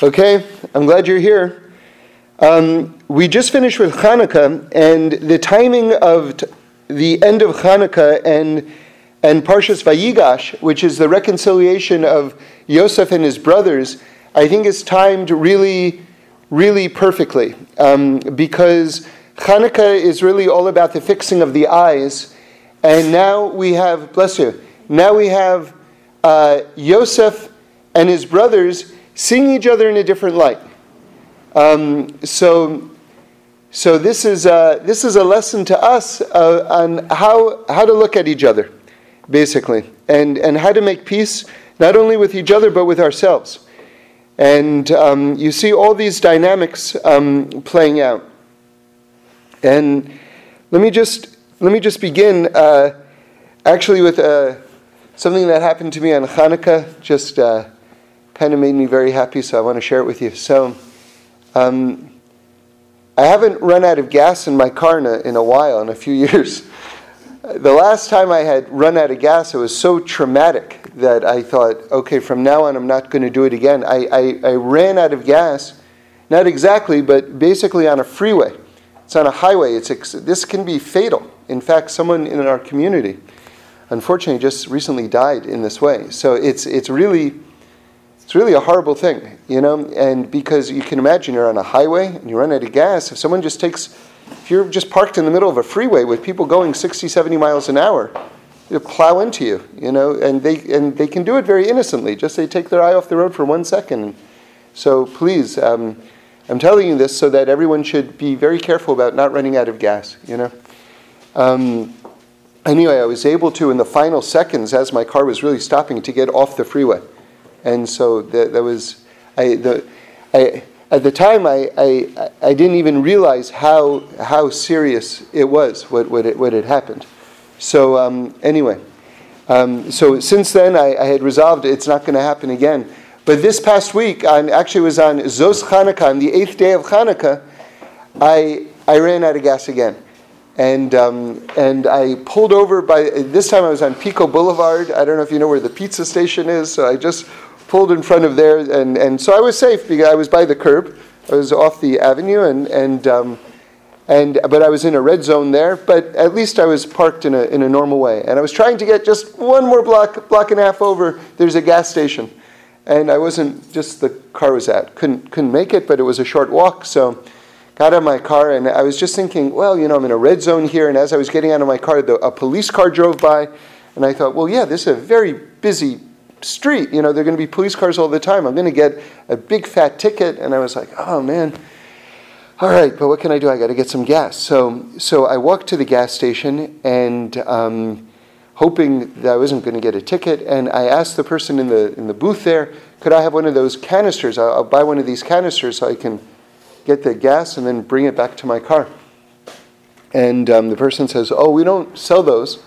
Okay, I'm glad you're here. Um, we just finished with Hanukkah, and the timing of t- the end of Hanukkah and and Parshas Vayigash, which is the reconciliation of Yosef and his brothers, I think is timed really, really perfectly um, because Hanukkah is really all about the fixing of the eyes, and now we have, bless you, now we have uh, Yosef and his brothers seeing each other in a different light. Um, so, so this is a, this is a lesson to us uh, on how how to look at each other, basically, and and how to make peace not only with each other but with ourselves. And um, you see all these dynamics um, playing out. And let me just let me just begin uh, actually with uh, something that happened to me on Hanukkah. Just uh, kind of made me very happy, so I want to share it with you. So, um, I haven't run out of gas in my car in a, in a while, in a few years. The last time I had run out of gas, it was so traumatic that I thought, okay, from now on, I'm not going to do it again. I, I, I ran out of gas, not exactly, but basically on a freeway. It's on a highway. It's, this can be fatal. In fact, someone in our community, unfortunately, just recently died in this way. So it's, it's really it's really a horrible thing, you know, and because you can imagine you're on a highway and you run out of gas. If someone just takes, if you're just parked in the middle of a freeway with people going 60, 70 miles an hour, they'll plow into you, you know, and they, and they can do it very innocently. Just they take their eye off the road for one second. So please, um, I'm telling you this so that everyone should be very careful about not running out of gas, you know. Um, anyway, I was able to, in the final seconds, as my car was really stopping, to get off the freeway and so that, that was I, the, I, at the time I, I, I didn't even realize how how serious it was what what, it, what had happened. So um, anyway, um, so since then I, I, had resolved it's not going to happen again. But this past week, on actually was on Zos Chanukah, on the eighth day of Chanukah, I I ran out of gas again. And, um, and I pulled over by, this time I was on Pico Boulevard. I don't know if you know where the pizza station is, so I just pulled in front of there, and, and so I was safe because I was by the curb. I was off the avenue, and and um, and but I was in a red zone there. But at least I was parked in a in a normal way, and I was trying to get just one more block block and a half over. There's a gas station, and I wasn't just the car was at couldn't couldn't make it, but it was a short walk, so. Got out of my car and I was just thinking, well, you know, I'm in a red zone here. And as I was getting out of my car, the, a police car drove by, and I thought, well, yeah, this is a very busy street. You know, there are going to be police cars all the time. I'm going to get a big fat ticket. And I was like, oh man, all right, but what can I do? I got to get some gas. So, so I walked to the gas station and um, hoping that I wasn't going to get a ticket. And I asked the person in the, in the booth there, could I have one of those canisters? I'll, I'll buy one of these canisters so I can get the gas and then bring it back to my car. And um, the person says, oh, we don't sell those.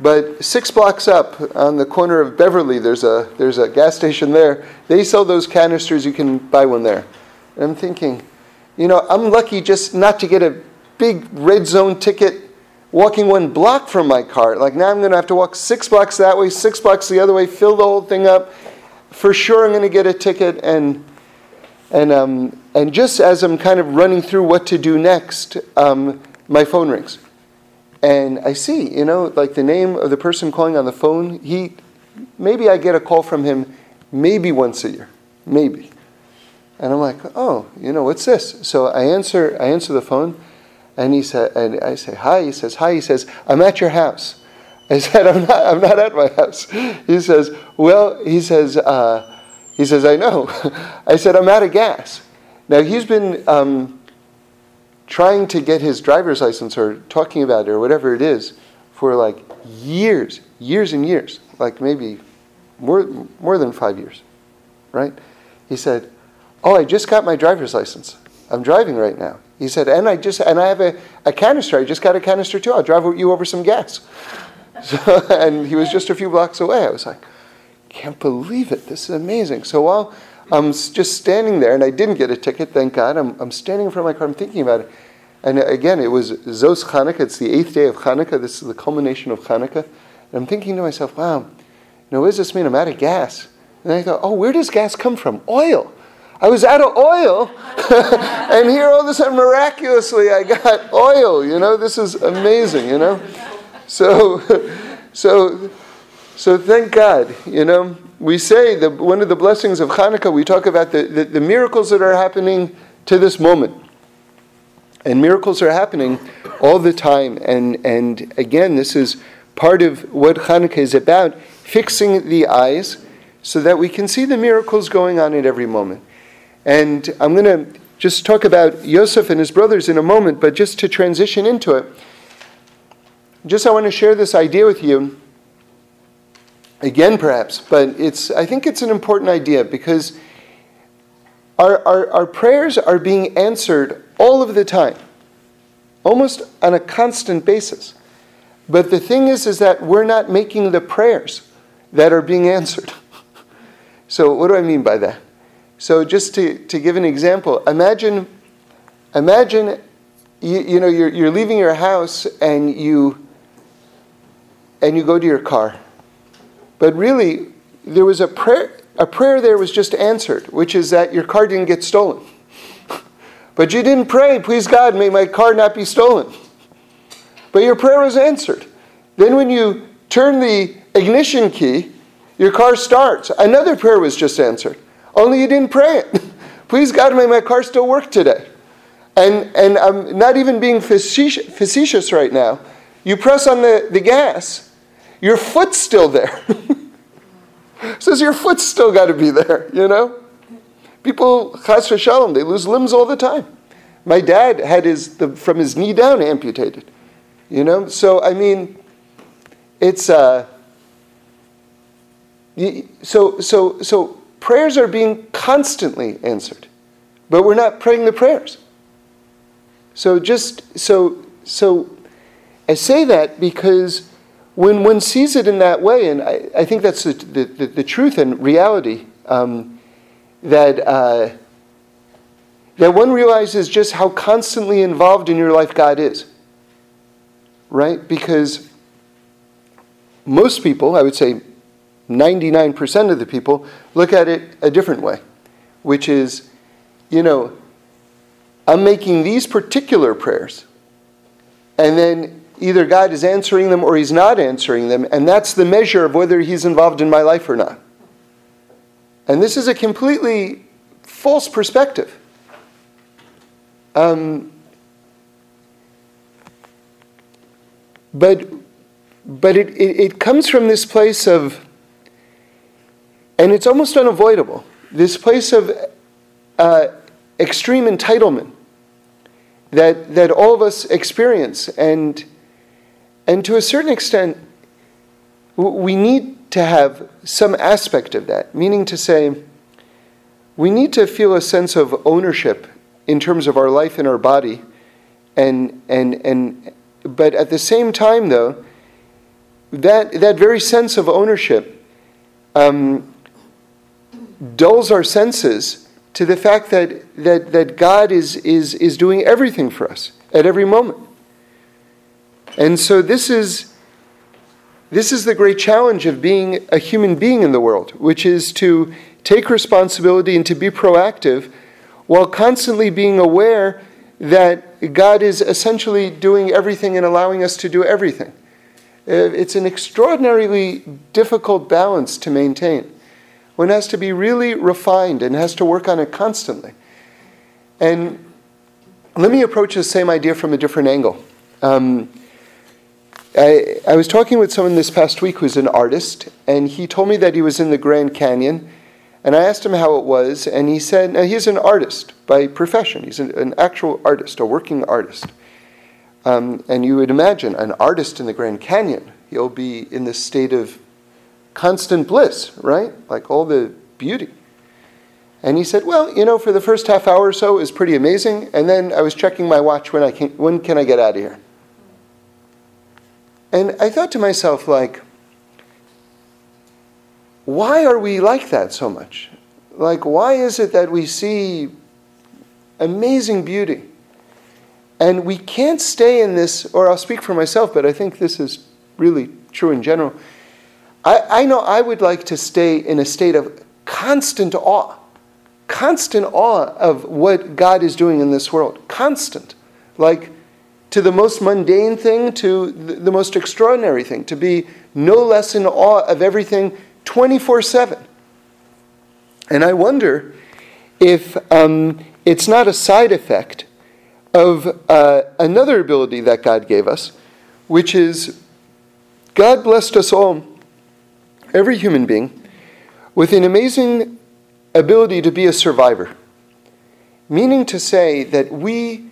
But six blocks up on the corner of Beverly, there's a, there's a gas station there. They sell those canisters, you can buy one there. And I'm thinking, you know, I'm lucky just not to get a big red zone ticket walking one block from my car. Like now I'm going to have to walk six blocks that way, six blocks the other way, fill the whole thing up. For sure I'm going to get a ticket. And, and, um, and just as I'm kind of running through what to do next, um, my phone rings and I see, you know, like the name of the person calling on the phone. He, maybe I get a call from him, maybe once a year, maybe. And I'm like, oh, you know, what's this? So I answer, I answer the phone, and he said, and I say, hi. He says, hi. He says, I'm at your house. I said, I'm not, I'm not at my house. He says, well, he says, uh, he says, I know. I said, I'm out of gas. Now he's been um, trying to get his driver's license or talking about it or whatever it is for like years, years and years, like maybe more, more than five years, right? He said, Oh, I just got my driver's license. I'm driving right now. He said, and I just and I have a, a canister. I just got a canister too. I'll drive you over some gas. So, and he was just a few blocks away. I was like, can't believe it. This is amazing. So while I'm just standing there, and I didn't get a ticket, thank God. I'm, I'm standing in front of my car, I'm thinking about it. And again, it was Zos Chanukah, it's the eighth day of Chanukah, this is the culmination of Chanukah. And I'm thinking to myself, wow, you know, what does this mean? I'm out of gas. And I thought, oh, where does gas come from? Oil. I was out of oil, and here all of a sudden, miraculously, I got oil. You know, this is amazing. You know, so, so, so thank God. You know, we say that one of the blessings of Hanukkah, we talk about the, the, the miracles that are happening to this moment, and miracles are happening all the time. And and again, this is part of what Hanukkah is about: fixing the eyes so that we can see the miracles going on at every moment. And I'm going to just talk about Yosef and his brothers in a moment, but just to transition into it, just I want to share this idea with you again, perhaps, but it's I think it's an important idea because our, our, our prayers are being answered all of the time, almost on a constant basis. But the thing is, is that we're not making the prayers that are being answered. so what do I mean by that? So just to, to give an example, imagine, imagine you, you know, you're, you're leaving your house and you, and you go to your car. But really, there was a prayer, a prayer there was just answered, which is that your car didn't get stolen. But you didn't pray, please God, may my car not be stolen. But your prayer was answered. Then when you turn the ignition key, your car starts. Another prayer was just answered. Only you didn't pray it. Please God, may my car still work today. And, and I'm not even being facetious, right now. You press on the, the gas, your foot's still there. Says your foot's still got to be there, you know? People, chas v'shalom, they lose limbs all the time. My dad had his, the, from his knee down amputated, you know? So, I mean, it's, uh, so, so, so prayers are being constantly answered, but we're not praying the prayers. So just so so I say that because when one sees it in that way, and I, I think that's the, the, the, truth and reality, um, that, uh, that one realizes just how constantly involved in your life God is. Right? Because most people, I would say 99% of the people look at it a different way, which is, you know, I'm making these particular prayers, and then either God is answering them or He's not answering them, and that's the measure of whether He's involved in my life or not. And this is a completely false perspective. Um, but but it, it, it comes from this place of and it's almost unavoidable. This place of uh, extreme entitlement that, that all of us experience. And, and to a certain extent, we need to have some aspect of that, meaning to say, we need to feel a sense of ownership in terms of our life and our body. And, and, and, but at the same time, though, that, that very sense of ownership um, dulls our senses to the fact that, that, that God is, is, is doing everything for us at every moment. And so this is, this is the great challenge of being a human being in the world, which is to take responsibility and to be proactive while constantly being aware that God is essentially doing everything and allowing us to do everything. Uh, it's an extraordinarily difficult balance to maintain. One has to be really refined and has to work on it constantly. And let me approach the same idea from a different angle. Um, I, I was talking with someone this past week who's an artist, and he told me that he was in the Grand Canyon. And I asked him how it was, and he said, now he's an artist by profession. He's an, an actual artist, a working artist. Um, and you would imagine an artist in the Grand Canyon, he'll be in this state of constant bliss, right? Like all the beauty. And he said, Well, you know, for the first half hour or so, it was pretty amazing. And then I was checking my watch when, I can, when can I get out of here? And I thought to myself, like, why are we like that so much? Like, why is it that we see amazing beauty? And we can't stay in this, or I'll speak for myself, but I think this is really true in general I, I know I would like to stay in a state of constant awe constant awe of what God is doing in this world. Constant. Like to the most mundane thing to the most extraordinary thing, to be no less in awe of everything 24 7. And I wonder if um, it's not a side effect of uh, another ability that God gave us, which is God blessed us all, every human being, with an amazing ability to be a survivor. Meaning to say that we,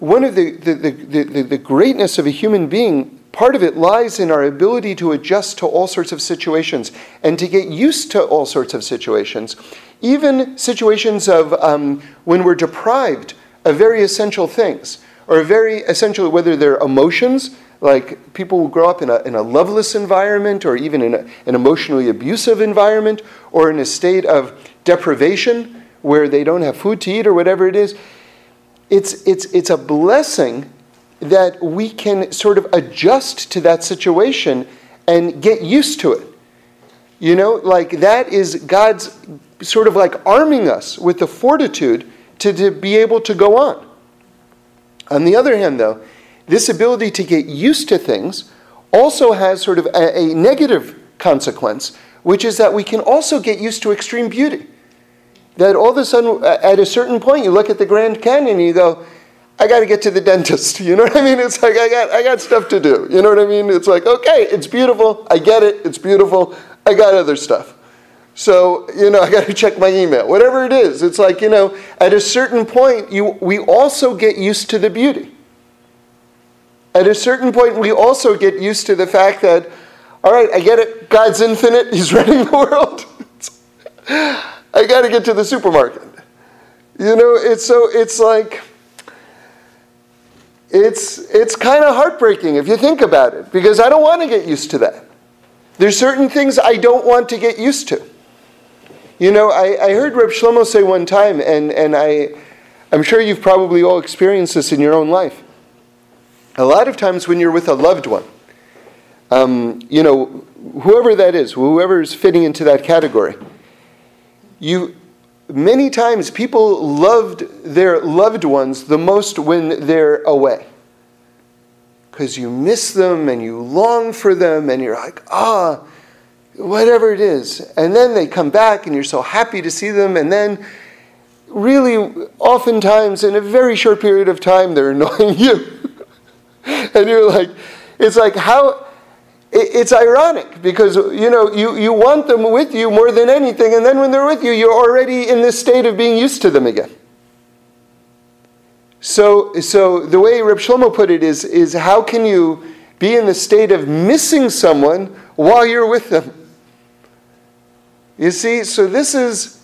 one of the, the, the, the, greatness of a human being, part of it lies in our ability to adjust to all sorts of situations and to get used to all sorts of situations, even situations of um, when we're deprived of very essential things, or very essential, whether they're emotions, like people will grow up in a, in a loveless environment or even in a, an emotionally abusive environment or in a state of deprivation where they don't have food to eat or whatever it is. It's, it's, it's a blessing that we can sort of adjust to that situation and get used to it. You know, like that is God's sort of like arming us with the fortitude to, to be able to go on. On the other hand, though, this ability to get used to things also has sort of a, a negative consequence, which is that we can also get used to extreme beauty. That all of a sudden, at a certain point, you look at the Grand Canyon and you go, I got to get to the dentist. You know what I mean? It's like I got I got stuff to do. You know what I mean? It's like okay, it's beautiful. I get it. It's beautiful. I got other stuff. So you know, I got to check my email. Whatever it is, it's like you know, at a certain point, you we also get used to the beauty. At a certain point, we also get used to the fact that, all right, I get it. God's infinite. He's running the world. I got to get to the supermarket. You know, it's so it's like it's it's kind of heartbreaking if you think about it because I don't want to get used to that. There's certain things I don't want to get used to. You know, I, I heard Reb Shlomo say one time, and, and I, I'm sure you've probably all experienced this in your own life. A lot of times when you're with a loved one, um, you know, whoever that is, whoever is fitting into that category, you many times people loved their loved ones the most when they're away. Because you miss them and you long for them and you're like, ah, whatever it is. And then they come back and you're so happy to see them. And then, really, oftentimes in a very short period of time, they're annoying you. and you're like, it's like, how it's ironic because you know you, you want them with you more than anything and then when they're with you you're already in this state of being used to them again. So so the way Reb Shlomo put it is is how can you be in the state of missing someone while you're with them? You see so this is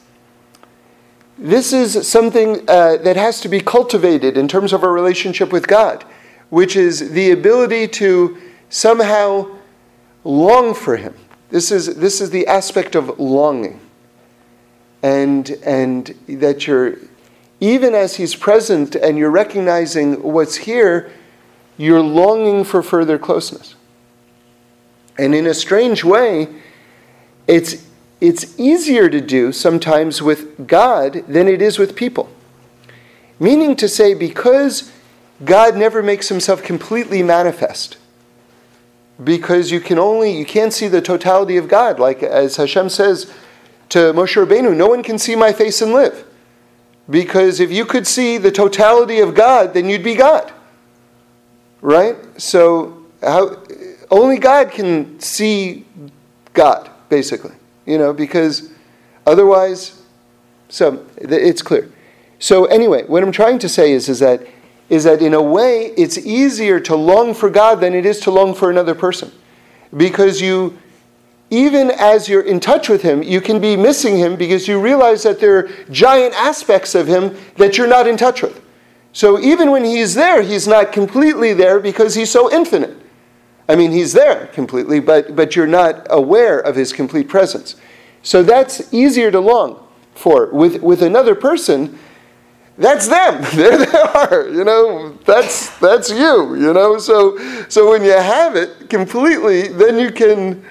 this is something uh, that has to be cultivated in terms of our relationship with God which is the ability to somehow long for him. This is, this is the aspect of longing. And, and that you're, even as he's present and you're recognizing what's here, you're longing for further closeness. And in a strange way, it's, it's easier to do sometimes with God than it is with people. Meaning to say, because God never makes himself completely manifest, because you can only you can't see the totality of God. Like as Hashem says to Moshe Rabbeinu, no one can see my face and live. Because if you could see the totality of God, then you'd be God. Right? So how only God can see God, basically. You know, because otherwise so it's clear. So anyway, what I'm trying to say is, is that is that in a way it's easier to long for God than it is to long for another person. Because you, even as you're in touch with Him, you can be missing Him because you realize that there are giant aspects of Him that you're not in touch with. So even when He's there, He's not completely there because He's so infinite. I mean, He's there completely, but, but you're not aware of His complete presence. So that's easier to long for. With, with another person, that's them. There they are. You know, that's that's you. You know, so so when you have it completely, then you can,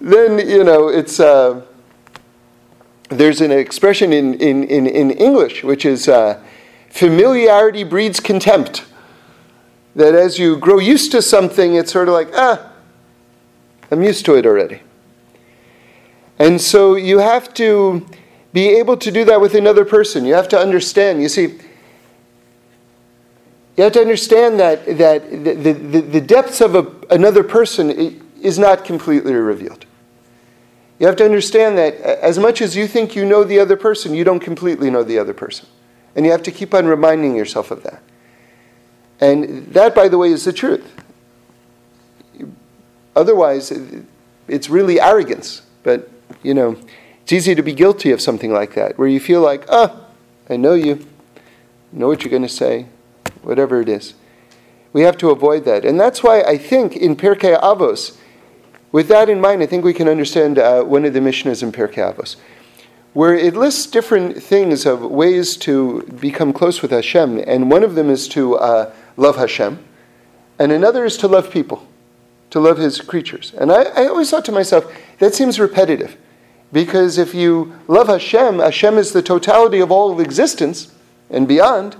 then you know it's uh, there's an expression in, in, in, in English which is uh, familiarity breeds contempt. That as you grow used to something, it's sort of like, ah, I'm used to it already. And so you have to be able to do that with another person. You have to understand. You see, you have to understand that, that the, the, the depths of a, another person is not completely revealed. You have to understand that as much as you think you know the other person, you don't completely know the other person. And you have to keep on reminding yourself of that. And that, by the way, is the truth. Otherwise, it's really arrogance. But, you know, it's easy to be guilty of something like that, where you feel like, ah, I know you, I know what you're going to say, whatever it is. We have to avoid that. And that's why I think in Pirkei Avos, with that in mind, I think we can understand uh, one of the Mishnahs in Pirkei Avos, where it lists different things of ways to become close with Hashem. And one of them is to uh, love Hashem, and another is to love people, to love His creatures. And I, I always thought to myself, that seems repetitive. Because if you love Hashem, Hashem is the totality of all of existence and beyond.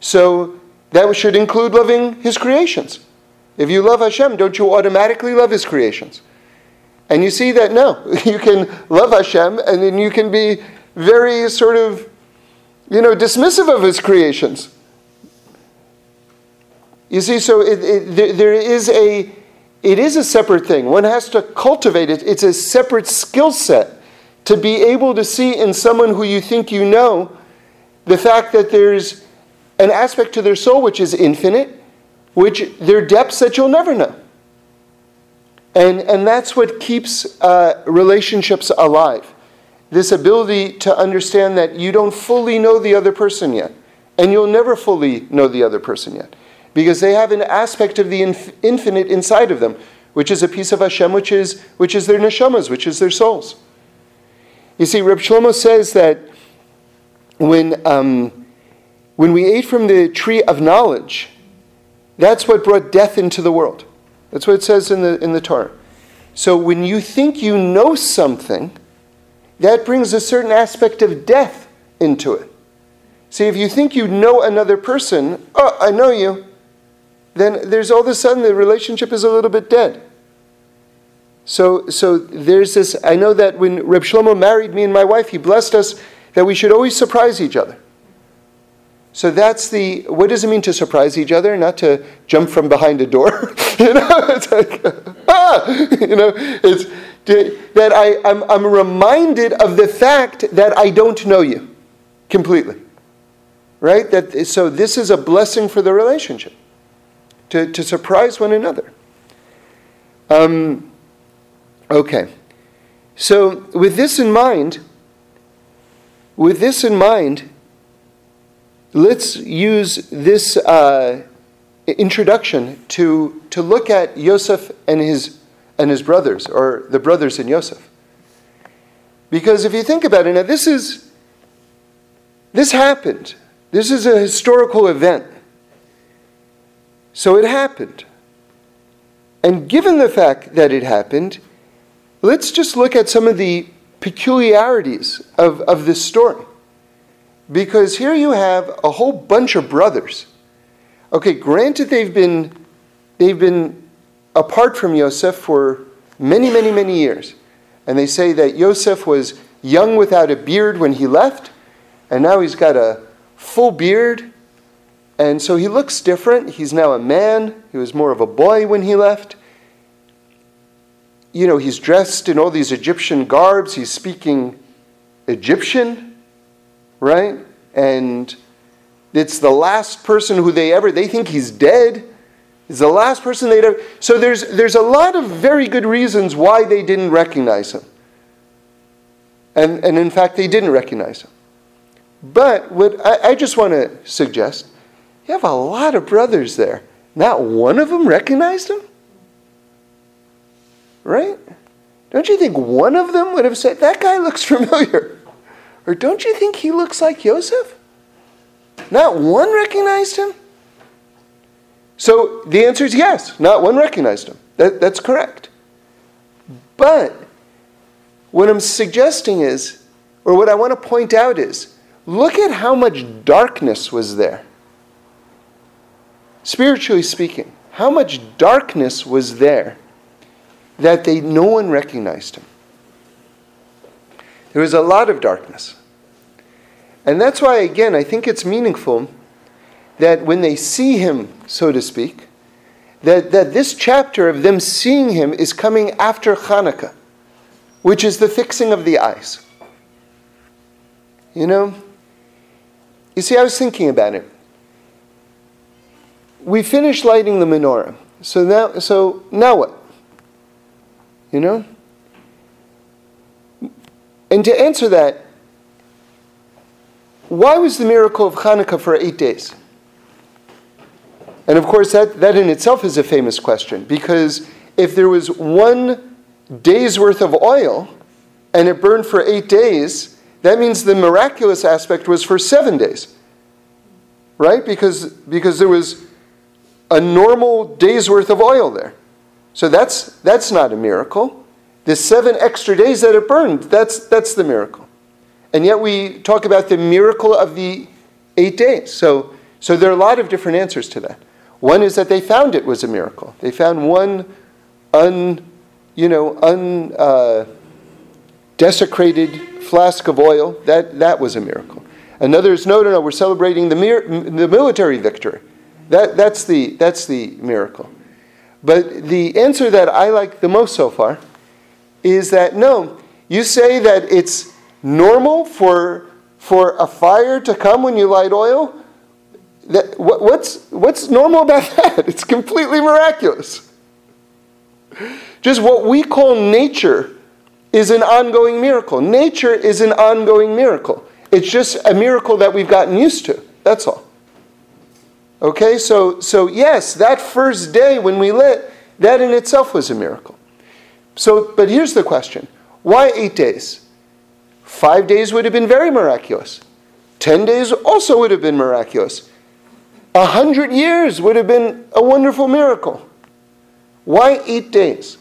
So that should include loving His creations. If you love Hashem, don't you automatically love His creations? And you see that no, you can love Hashem and then you can be very sort of, you know, dismissive of His creations. You see, so it, it, there, there is a, it is a separate thing. One has to cultivate it. It's a separate skill set to be able to see in someone who you think you know the fact that there's an aspect to their soul which is infinite, which there are depths that you'll never know. And, and that's what keeps uh, relationships alive. This ability to understand that you don't fully know the other person yet, and you'll never fully know the other person yet, because they have an aspect of the inf- infinite inside of them, which is a piece of Hashem, which is, which is their neshamas, which is their souls. You see, Reb Shlomo says that when um, when we ate from the tree of knowledge, that's what brought death into the world. That's what it says in the, in the Torah. So when you think you know something, that brings a certain aspect of death into it. See, if you think you know another person, oh, I know you, then there's all of a sudden the relationship is a little bit dead. So, so there's this. I know that when Reb Shlomo married me and my wife, he blessed us that we should always surprise each other. So that's the, what does it mean to surprise each other? Not to jump from behind a door. you know, it's like, ah, you know, it's that I, I'm, I'm reminded of the fact that I don't know you completely. Right? That, so this is a blessing for the relationship, to, to surprise one another. Um, okay. So with this in mind, with this in mind, let's use this uh, introduction to, to look at Yosef and his, and his brothers, or the brothers in Yosef. Because if you think about it, now this is, this happened. This is a historical event. So it happened. And given the fact that it happened, let's just look at some of the peculiarities of, of this story. Because here you have a whole bunch of brothers. Okay, granted they've been they've been apart from Yosef for many, many, many years. And they say that Yosef was young without a beard when he left, and now he's got a full beard. And so he looks different. He's now a man. He was more of a boy when he left. You know, he's dressed in all these Egyptian garbs. He's speaking Egyptian right? And it's the last person who they ever, they think he's dead. He's the last person they'd ever. So there's, there's a lot of very good reasons why they didn't recognize him. And, and in fact, they didn't recognize him. But what I, I just want to suggest you have a lot of brothers there. Not one of them recognized him? Right? Don't you think one of them would have said, That guy looks familiar? Or don't you think he looks like Joseph? Not one recognized him? So the answer is yes, not one recognized him. That, that's correct. But what I'm suggesting is or what I want to point out is look at how much darkness was there. Spiritually speaking, how much darkness was there that they no one recognized him. There was a lot of darkness. And that's why, again, I think it's meaningful that when they see him, so to speak, that, that this chapter of them seeing him is coming after Hanukkah, which is the fixing of the eyes. You know? You see, I was thinking about it. We finished lighting the menorah. So now, so now what? You know? And to answer that, why was the miracle of Hanukkah for eight days? And of course, that, that in itself is a famous question because if there was one day's worth of oil and it burned for eight days, that means the miraculous aspect was for seven days. Right? Because, because there was a normal day's worth of oil there. So that's, that's not a miracle. The seven extra days that it burned, that's, that's the miracle. And yet we talk about the miracle of the eight days. So, so there are a lot of different answers to that. One is that they found it was a miracle. They found one un, you know, un uh, desecrated flask of oil. That, that was a miracle. Another is no, no, no. We're celebrating the, mir- the military victory. That, that's, the, that's the miracle. But the answer that I like the most so far is that no, you say that it's normal for, for a fire to come when you light oil. That, what, what's, what's normal about that? It's completely miraculous. Just what we call nature is an ongoing miracle. Nature is an ongoing miracle. It's just a miracle that we've gotten used to. That's all. Okay, so, so yes, that first day when we lit, that in itself was a miracle. So, but here's the question why eight days? Five days would have been very miraculous. Ten days also would have been miraculous. A hundred years would have been a wonderful miracle. Why eight days?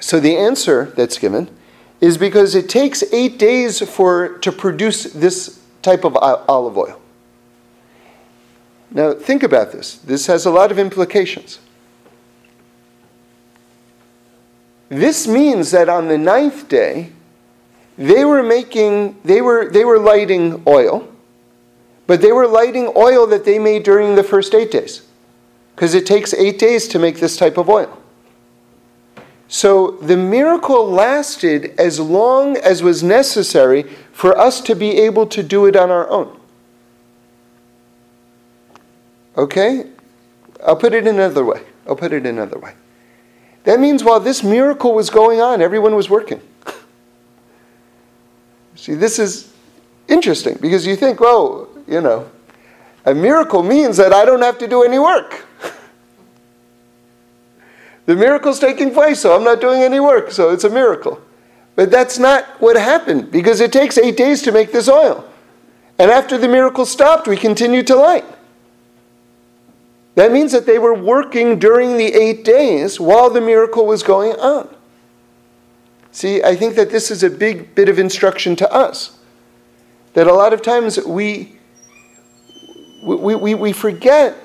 So the answer that's given is because it takes eight days for to produce this type of olive oil. Now, think about this. This has a lot of implications. This means that on the ninth day, they were making, they were, they were lighting oil, but they were lighting oil that they made during the first eight days. Because it takes eight days to make this type of oil. So the miracle lasted as long as was necessary for us to be able to do it on our own. Okay? I'll put it another way. I'll put it another way. That means while this miracle was going on, everyone was working. See, this is interesting because you think, well, you know, a miracle means that I don't have to do any work. the miracle's taking place, so I'm not doing any work, so it's a miracle. But that's not what happened because it takes eight days to make this oil. And after the miracle stopped, we continued to light. That means that they were working during the eight days while the miracle was going on. See, I think that this is a big bit of instruction to us. That a lot of times we, we, we, we forget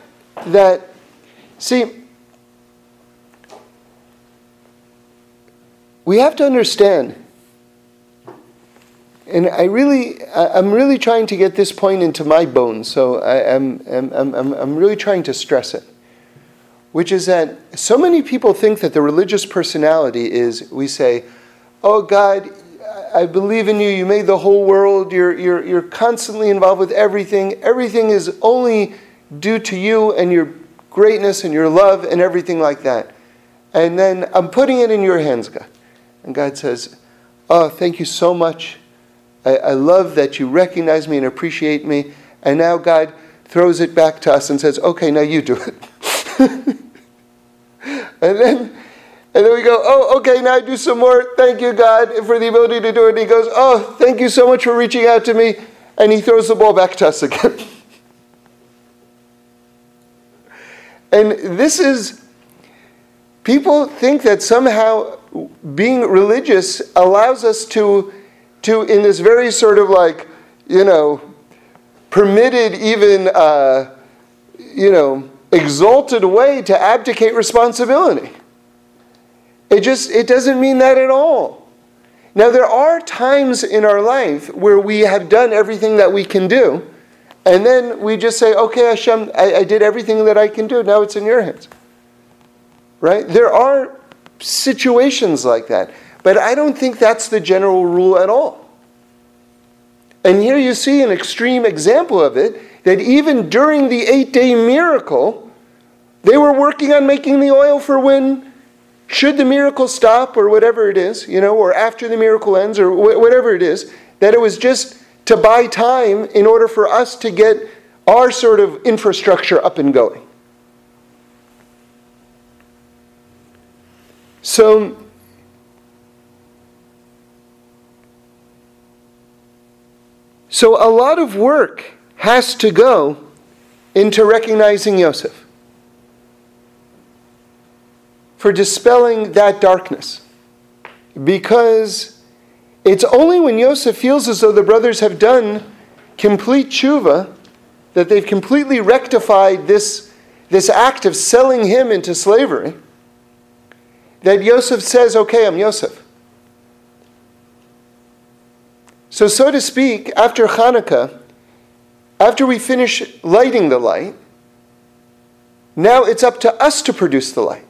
that, see, we have to understand and I really, I'm really trying to get this point into my bones, so I, am I'm, I'm, I'm really trying to stress it. Which is that so many people think that the religious personality is we say, Oh God, I believe in you, you made the whole world, you're, you're, you're constantly involved with everything, everything is only due to you and your greatness and your love and everything like that. And then I'm putting it in your hands, God. And God says, Oh, thank you so much I, I love that you recognize me and appreciate me. And now God throws it back to us and says, okay, now you do it. and then and then we go, oh, okay, now I do some more. Thank you, God, for the ability to do it. And he goes, oh, thank you so much for reaching out to me. And he throws the ball back to us again. and this is, people think that somehow being religious allows us to to, in this very sort of like, you know, permitted, even, uh, you know, exalted way to abdicate responsibility. It just, it doesn't mean that at all. Now, there are times in our life where we have done everything that we can do, and then we just say, okay, Hashem, I, I did everything that I can do, now it's in your hands. Right? There are situations like that, but I don't think that's the general rule at all. And here you see an extreme example of it that even during the eight day miracle, they were working on making the oil for when should the miracle stop or whatever it is, you know, or after the miracle ends or wh- whatever it is, that it was just to buy time in order for us to get our sort of infrastructure up and going. So, so a lot of work has to go into recognizing Yosef. for dispelling that darkness. Because it's only when Yosef feels as though the brothers have done complete tshuva, that they've completely rectified this, this act of selling him into slavery, that Yosef says, Okay, I'm Yosef. So, so to speak, after Hanukkah, after we finish lighting the light, now it's up to us to produce the light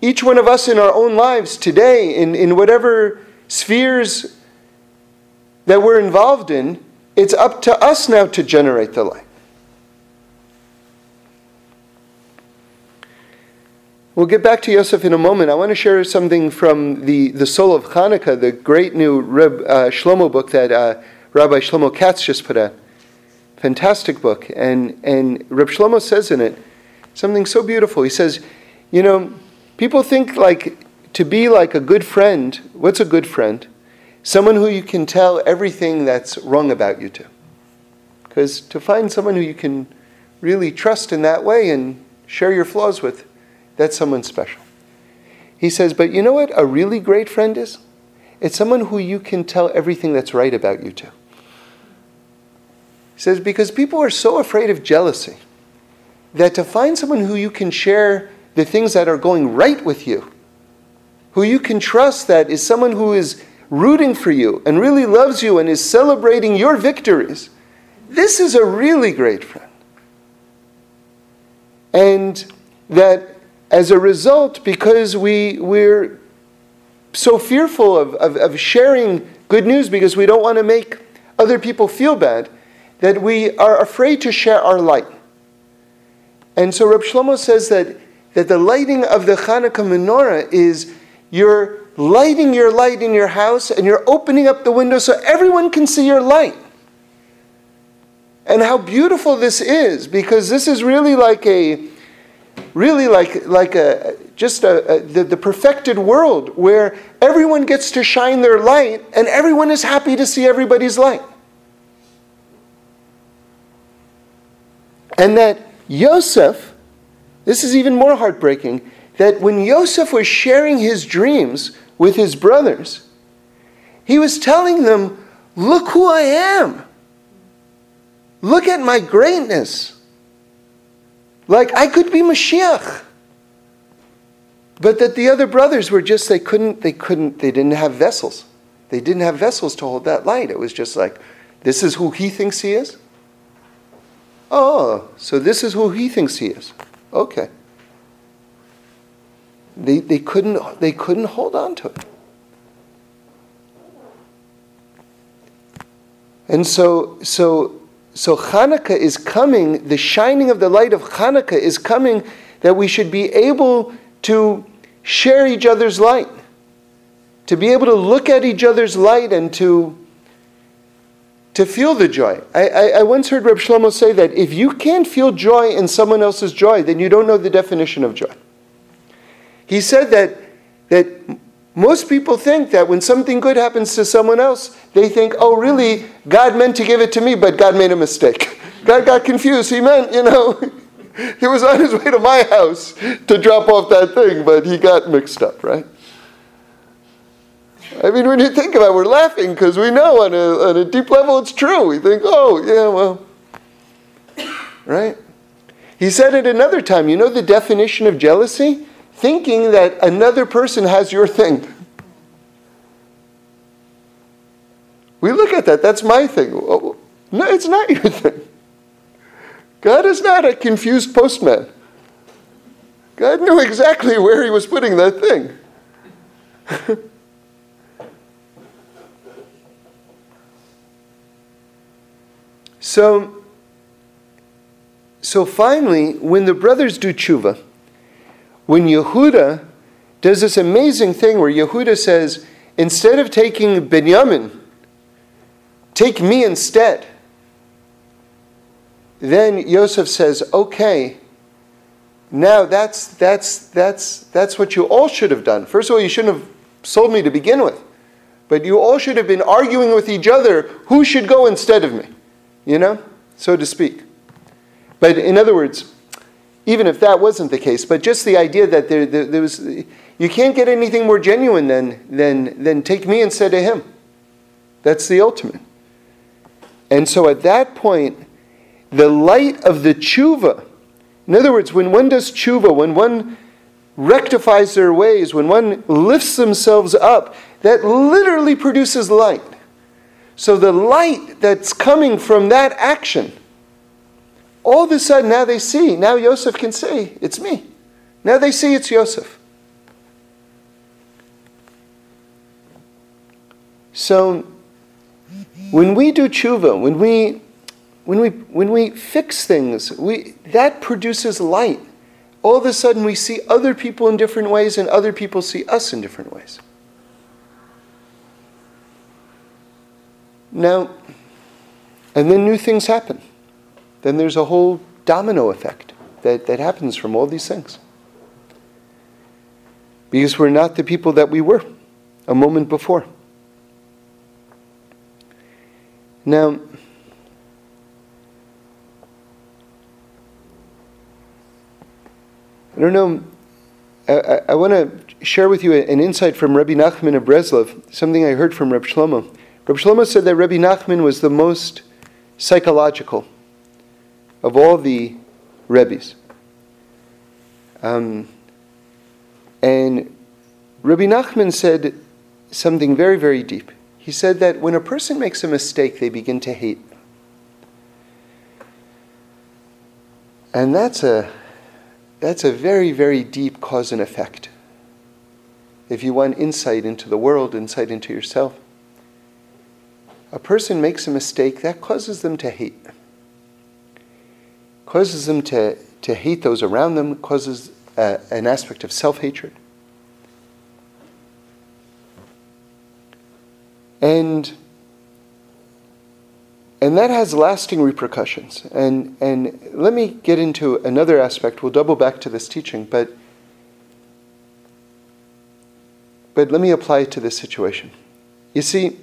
each one of us in our own lives today, in, in whatever spheres that we're involved in, it's up to us now to generate the light. We'll get back to Yosef in a moment. I want to share something from the, the Soul of Hanukkah, the great new Reb, uh, Shlomo book that uh, Rabbi Shlomo Katz just put out. Fantastic book. And, and Reb Shlomo says in it something so beautiful. He says, You know, People think like to be like a good friend, what's a good friend? Someone who you can tell everything that's wrong about you to. Because to find someone who you can really trust in that way and share your flaws with, that's someone special. He says, but you know what a really great friend is? It's someone who you can tell everything that's right about you to. He says, because people are so afraid of jealousy that to find someone who you can share the things that are going right with you, who you can trust that is someone who is rooting for you and really loves you and is celebrating your victories. This is a really great friend. And that as a result, because we, we're so fearful of, of, of sharing good news because we don't want to make other people feel bad, that we are afraid to share our light. And so Reb Shlomo says that that the lighting of the Hanukkah menorah is you're lighting your light in your house and you're opening up the window so everyone can see your light. And how beautiful this is because this is really like a really like like a just a, a the, the perfected world where everyone gets to shine their light and everyone is happy to see everybody's light. And that Yosef this is even more heartbreaking that when Yosef was sharing his dreams with his brothers, he was telling them, Look who I am. Look at my greatness. Like I could be Mashiach. But that the other brothers were just, they couldn't, they couldn't, they didn't have vessels. They didn't have vessels to hold that light. It was just like, this is who he thinks he is? Oh, so this is who he thinks he is. Okay. They, they, couldn't, they couldn't hold on to it. And so, so, so Hanukkah is coming, the shining of the light of Hanukkah is coming that we should be able to share each other's light, to be able to look at each other's light and to to feel the joy. I, I, I, once heard Reb Shlomo say that if you can't feel joy in someone else's joy, then you don't know the definition of joy. He said that, that most people think that when something good happens to someone else, they think, oh, really, God meant to give it to me, but God made a mistake. God got confused. He meant, you know, he was on his way to my house to drop off that thing, but he got mixed up, right? I mean, when you think about it, we're laughing because we know on a, on a deep level it's true. We think, oh, yeah, well, right? He said it another time. You know the definition of jealousy? Thinking that another person has your thing. We look at that, that's my thing. No, it's not your thing. God is not a confused postman. God knew exactly where he was putting that thing. so, so finally, when the brothers do tshuva, when Yehuda does this amazing thing where Yehuda says, instead of taking Benjamin, take me instead. Then Yosef says, okay, now that's, that's, that's, that's what you all should have done. First of all, you shouldn't have sold me to begin with. But you all should have been arguing with each other who should go instead of me, you know, so to speak. But in other words, even if that wasn't the case, but just the idea that there, there, there was, you can't get anything more genuine than, than, than take me instead of him. That's the ultimate. And so at that point, the light of the tshuva, in other words, when one does tshuva, when one rectifies their ways, when one lifts themselves up, that literally produces light. So the light that's coming from that action, all of a sudden now they see, now Yosef can say, it's me. Now they see it's Yosef. So when we do tshuva, when we when we when we fix things, we that produces light. All of a sudden we see other people in different ways and other people see us in different ways. Now, and then new things happen. Then there's a whole domino effect that, that happens from all these things. Because we're not the people that we were a moment before. Now, I don't know. I, I want to share with you an insight from Rabbi Nachman of Breslov, something I heard from Rabbi Shlomo. Rabbi Shlomo said that Rabbi Nachman was the most psychological of all the Rebbes. Um, and Rabbi Nachman said something very, very deep. He said that when a person makes a mistake, they begin to hate. And that's a, that's a very, very deep cause and effect. If you want insight into the world, insight into yourself, a person makes a mistake, that causes them to hate. Causes them to, to hate those around them, causes uh, an aspect of self hatred. And, and that has lasting repercussions. And, and let me get into another aspect. We'll double back to this teaching, but, but let me apply it to this situation. You see,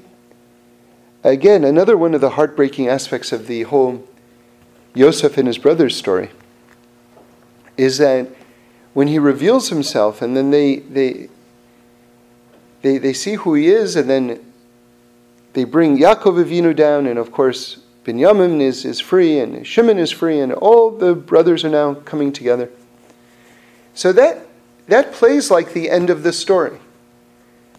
again, another one of the heartbreaking aspects of the whole Yosef and his brothers story is that when he reveals himself and then they, they, they, they see who he is and then they bring Yaakov Avinu down, and of course, Binyamin is, is free, and Shimon is free, and all the brothers are now coming together. So that, that plays like the end of the story.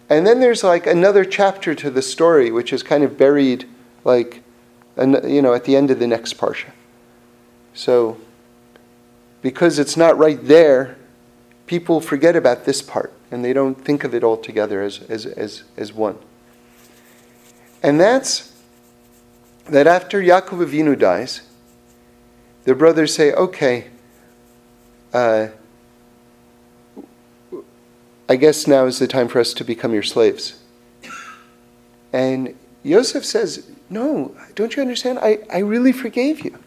And then there's like another chapter to the story, which is kind of buried, like, you know, at the end of the next parsha. So, because it's not right there, people forget about this part, and they don't think of it all together as, as, as, as one. And that's that after Yaakov Avinu dies, the brothers say, okay, uh, I guess now is the time for us to become your slaves. And Yosef says, no, don't you understand? I, I really forgave you.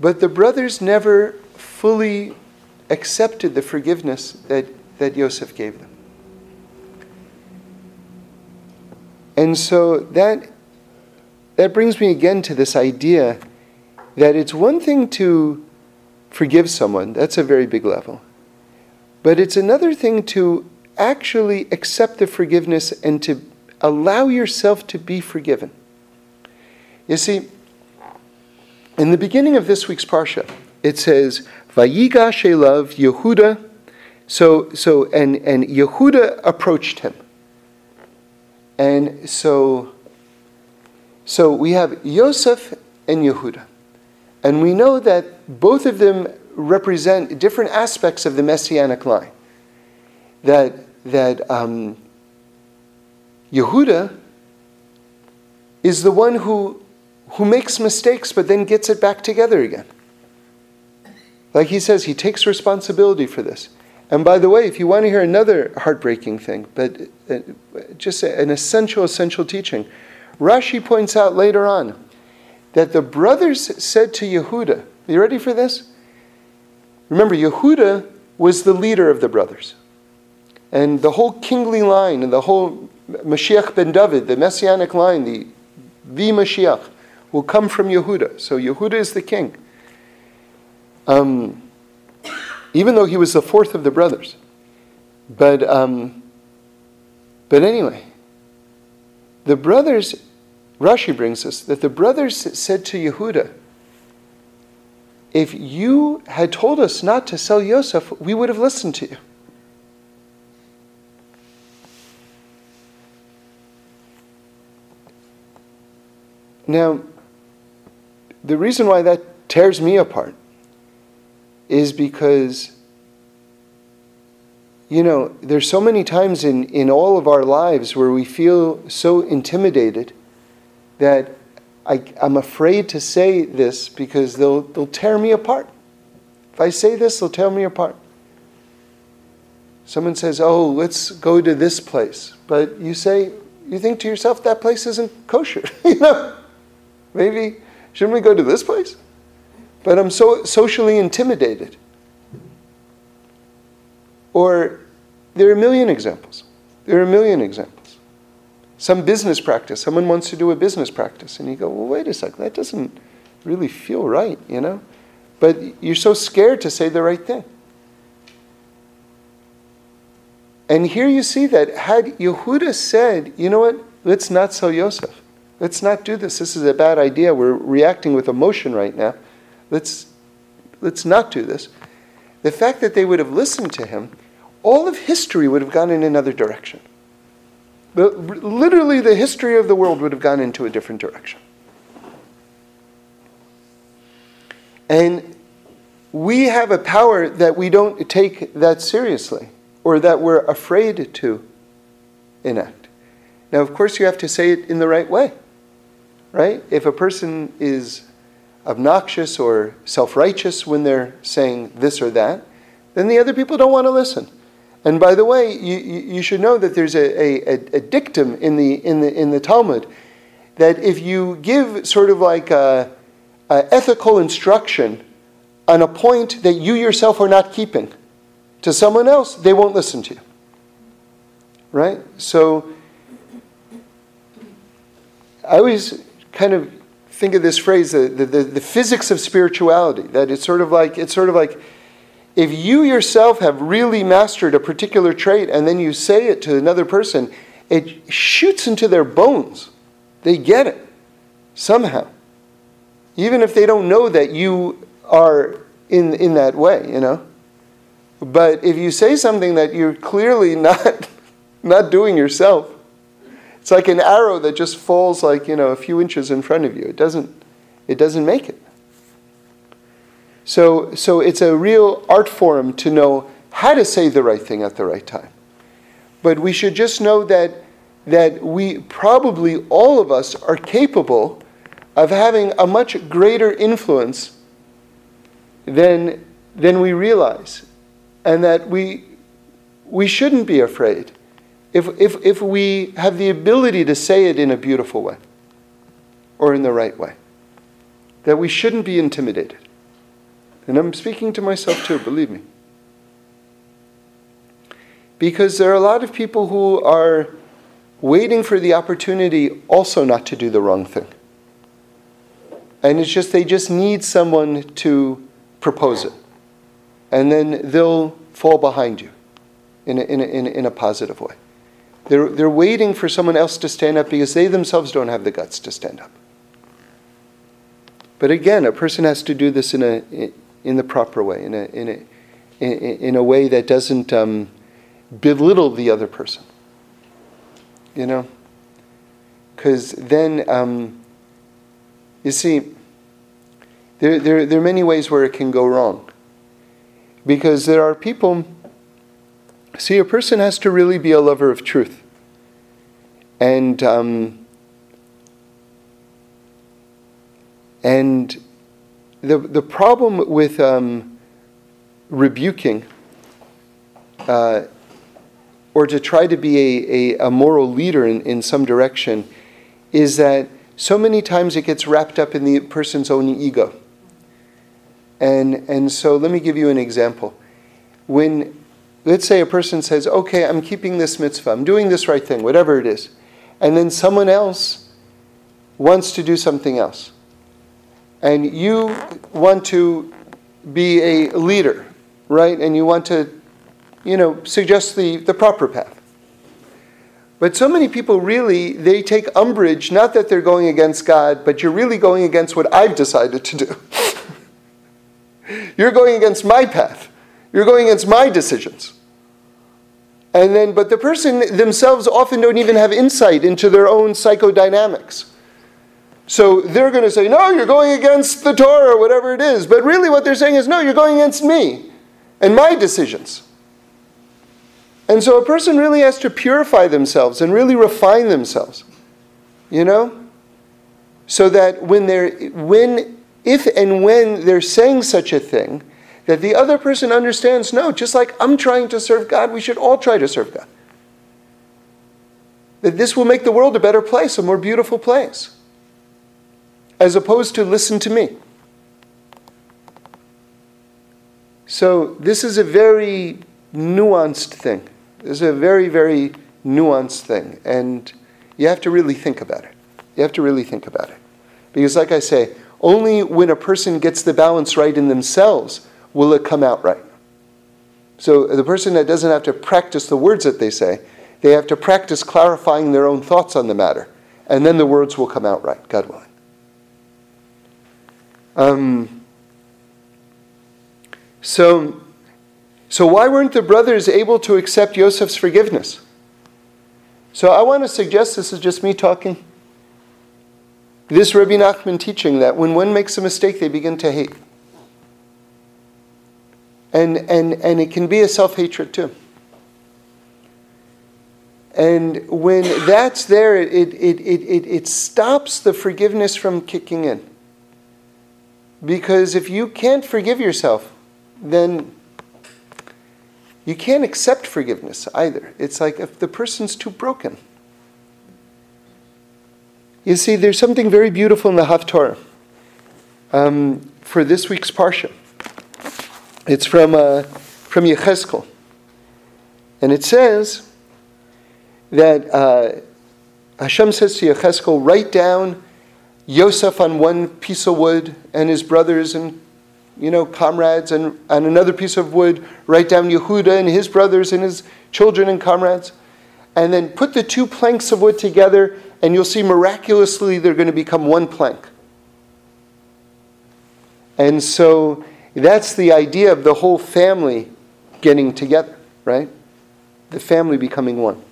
But the brothers never fully accepted the forgiveness that, that Yosef gave them. And so that, that brings me again to this idea that it's one thing to forgive someone, that's a very big level. But it's another thing to actually accept the forgiveness and to allow yourself to be forgiven. You see, in the beginning of this week's Parsha, it says, Vayigash Elav Yehuda. So, so and, and Yehuda approached him. And so, so we have Yosef and Yehuda. And we know that both of them represent different aspects of the messianic line. That, that um, Yehuda is the one who, who makes mistakes but then gets it back together again. Like he says, he takes responsibility for this. And by the way, if you want to hear another heartbreaking thing, but uh, just an essential, essential teaching, Rashi points out later on that the brothers said to Yehuda, Are you ready for this? Remember, Yehuda was the leader of the brothers. And the whole kingly line and the whole Mashiach ben David, the messianic line, the, the Mashiach, will come from Yehuda. So Yehuda is the king. Um, even though he was the fourth of the brothers. But, um, but anyway, the brothers, Rashi brings us, that the brothers said to Yehuda, if you had told us not to sell Yosef, we would have listened to you. Now, the reason why that tears me apart is because, you know, there's so many times in, in all of our lives where we feel so intimidated that I, I'm afraid to say this because they'll, they'll tear me apart. If I say this, they'll tear me apart. Someone says, Oh, let's go to this place. But you say, you think to yourself, that place isn't kosher. you know, maybe, shouldn't we go to this place? But I'm so socially intimidated. Or there are a million examples. There are a million examples some business practice. Someone wants to do a business practice, and you go, well, wait a sec, that doesn't really feel right, you know? But you're so scared to say the right thing. And here you see that had Yehuda said, you know what, let's not sell Yosef. Let's not do this. This is a bad idea. We're reacting with emotion right now. Let's, let's not do this. The fact that they would have listened to him, all of history would have gone in another direction. Literally, the history of the world would have gone into a different direction. And we have a power that we don't take that seriously or that we're afraid to enact. Now, of course, you have to say it in the right way, right? If a person is obnoxious or self righteous when they're saying this or that, then the other people don't want to listen. And by the way, you, you should know that there's a, a, a, dictum in the, in, the, in the Talmud that if you give sort of like a, a ethical instruction on a point that you yourself are not keeping to someone else, they won't listen to you. Right? So I always kind of think of this phrase, the, the, the physics of spirituality, that it's sort of like, it's sort of like, if you yourself have really mastered a particular trait and then you say it to another person, it shoots into their bones. They get it somehow. Even if they don't know that you are in, in that way, you know. But if you say something that you're clearly not, not doing yourself, it's like an arrow that just falls like, you know, a few inches in front of you. It doesn't, it doesn't make it. So, so it's a real art form to know how to say the right thing at the right time. But we should just know that, that we probably, all of us, are capable of having a much greater influence than, than we realize. And that we, we shouldn't be afraid if, if, if we have the ability to say it in a beautiful way or in the right way. That we shouldn't be intimidated. And I'm speaking to myself too, believe me. Because there are a lot of people who are waiting for the opportunity also not to do the wrong thing. And it's just, they just need someone to propose it. And then they'll fall behind you in a, in a, in a, in a positive way. They're, they're waiting for someone else to stand up because they themselves don't have the guts to stand up. But again, a person has to do this in, a, in the proper way, in a, in a, in, in a way that doesn't um, belittle the other person. You know? Because then, um, you see, there, there, there are many ways where it can go wrong. Because there are people, see, a person has to really be a lover of truth. And, um, and the, the problem with um, rebuking uh, or to try to be a, a, a moral leader in, in some direction is that so many times it gets wrapped up in the person's own ego. And, and so let me give you an example. When, let's say, a person says, okay, I'm keeping this mitzvah, I'm doing this right thing, whatever it is, and then someone else wants to do something else. And you want to be a leader, right? And you want to, you know, suggest the, the proper path. But so many people really, they take umbrage, not that they're going against God, but you're really going against what I've decided to do. You're going against my path. You're going against my decisions. And then, but the person themselves often don't even have insight into their own psychodynamics. So they're going to say, no, you're going against the Torah, or whatever it is. But really, what they're saying is, no, you're going against me and my decisions. And so a person really has to purify themselves and really refine themselves, you know? So that when they're, when if and when they're saying such a thing, that the other person understands no, just like I'm trying to serve God, we should all try to serve God. That this will make the world a better place, a more beautiful place, as opposed to listen to me. So, this is a very nuanced thing. This is a very, very nuanced thing. And you have to really think about it. You have to really think about it. Because, like I say, only when a person gets the balance right in themselves will it come out right. So the person that doesn't have to practice the words that they say, they have to practice clarifying their own thoughts on the matter. And then the words will come out right, God willing. Um, so, so why weren't the brothers able to accept Joseph's forgiveness? So I want to suggest this is just me talking. This Rabbi Nachman teaching that when one makes a mistake, they begin to hate. And, and, and it can be a self hatred too. And when that's there, it, it, it, it, it stops the forgiveness from kicking in. Because if you can't forgive yourself, then you can't accept forgiveness either. It's like if the person's too broken. You see, there's something very beautiful in the Haftorah um, for this week's Parsha. It's from, uh, from Yechezkel. And it says that uh, Hashem says to Yechezkel, write down Yosef on one piece of wood and his brothers and you know, comrades, and on another piece of wood, write down Yehuda and his brothers and his children and comrades. And then put the two planks of wood together and you'll see miraculously they're going to become one plank. And so that's the idea of the whole family getting together, right? The family becoming one,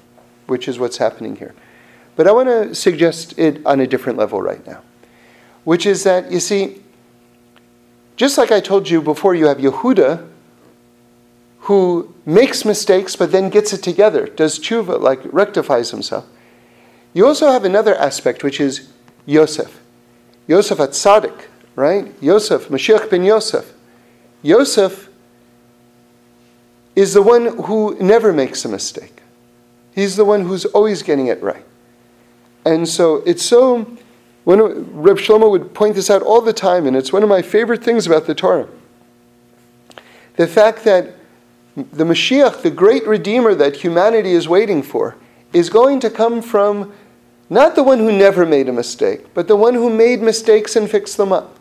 which is what's happening here. But I want to suggest it on a different level right now, which is that, you see, just like I told you before, you have Yehuda who makes mistakes but then gets it together, does tshuva, like rectifies himself. You also have another aspect, which is Yosef. Yosef HaTzaddik, right? Yosef, Mashiach ben Yosef. Yosef is the one who never makes a mistake. He's the one who's always getting it right. And so it's so, when Reb Shlomo would point this out all the time, and it's one of my favorite things about the Torah. The fact that the Mashiach, the great Redeemer that humanity is waiting for, is going to come from not the one who never made a mistake, but the one who made mistakes and fixed them up.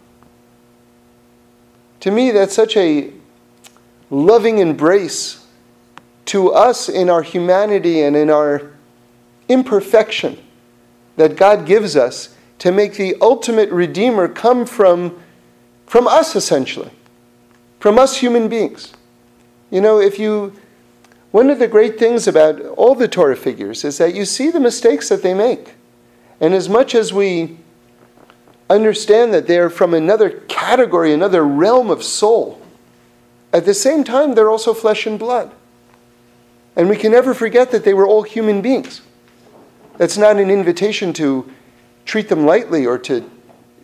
To me, that's such a loving embrace to us in our humanity and in our imperfection that God gives us to make the ultimate Redeemer come from, from us, essentially, from us human beings. You know, if you, one of the great things about all the Torah figures is that you see the mistakes that they make. And as much as we understand that they're from another category, another realm of soul, at the same time, they're also flesh and blood. And we can never forget that they were all human beings. That's not an invitation to treat them lightly or to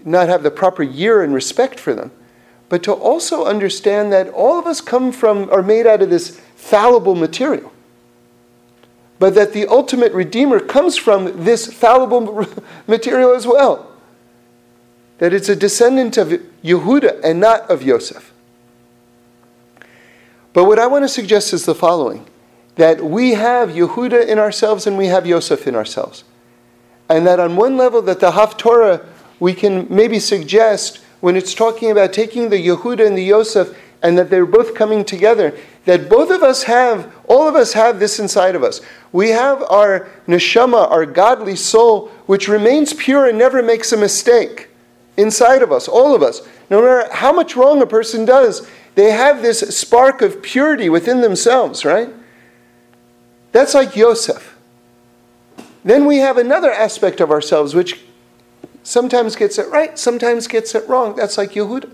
not have the proper yirah and respect for them, but to also understand that all of us come from, are made out of this fallible material. But that the ultimate Redeemer comes from this fallible material as well. That it's a descendant of Yehuda and not of Yosef. But what I want to suggest is the following that we have Yehuda in ourselves and we have Yosef in ourselves. And that on one level, that the Haftorah, we can maybe suggest when it's talking about taking the Yehuda and the Yosef and that they're both coming together, that both of us have, all of us have this inside of us. We have our neshama, our godly soul, which remains pure and never makes a mistake inside of us, all of us. No matter how much wrong a person does, they have this spark of purity within themselves, right? That's like Yosef. Then we have another aspect of ourselves which sometimes gets it right, sometimes gets it wrong. That's like Yehuda.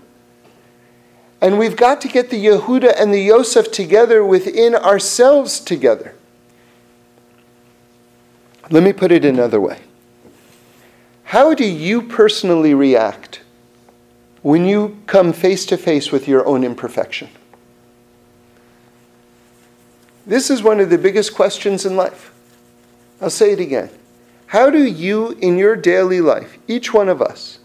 And we've got to get the Yehuda and the Yosef together within ourselves together. Let me put it another way. How do you personally react when you come face to face with your own imperfection? This is one of the biggest questions in life. I'll say it again. How do you, in your daily life, each one of us,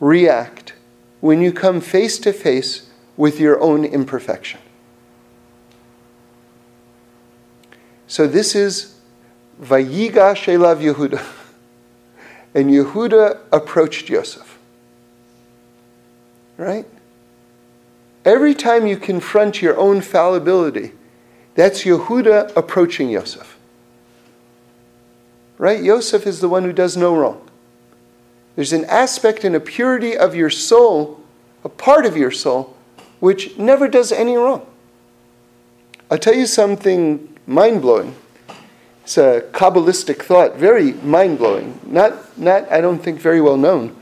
react when you come face to face with your own imperfection? So this is Vayigash Elav Yehuda. And Yehuda approached Yosef. Right? Every time you confront your own fallibility, that's Yehuda approaching Yosef. Right? Yosef is the one who does no wrong. There's an aspect and a purity of your soul, a part of your soul, which never does any wrong. I'll tell you something mind blowing. It's a Kabbalistic thought, very mind blowing. Not, not, I don't think, very well known,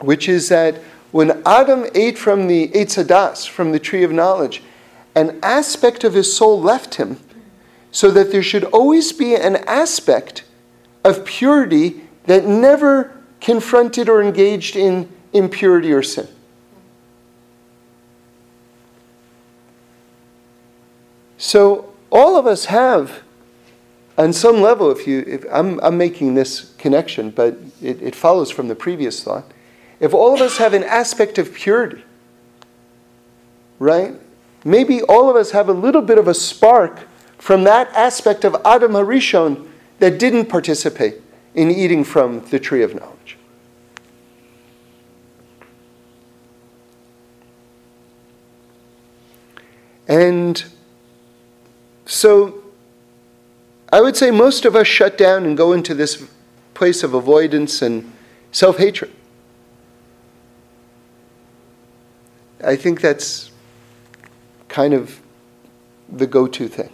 which is that when Adam ate from the Eitz Hadas, from the tree of knowledge, an aspect of his soul left him, so that there should always be an aspect of purity that never confronted or engaged in impurity or sin. So, all of us have, on some level, if you, if I'm, I'm making this connection, but it, it follows from the previous thought. If all of us have an aspect of purity, right? maybe all of us have a little bit of a spark from that aspect of Adam Harishon that didn't participate in eating from the tree of knowledge. And so I would say most of us shut down and go into this place of avoidance and self hatred. I think that's kind of the go to thing.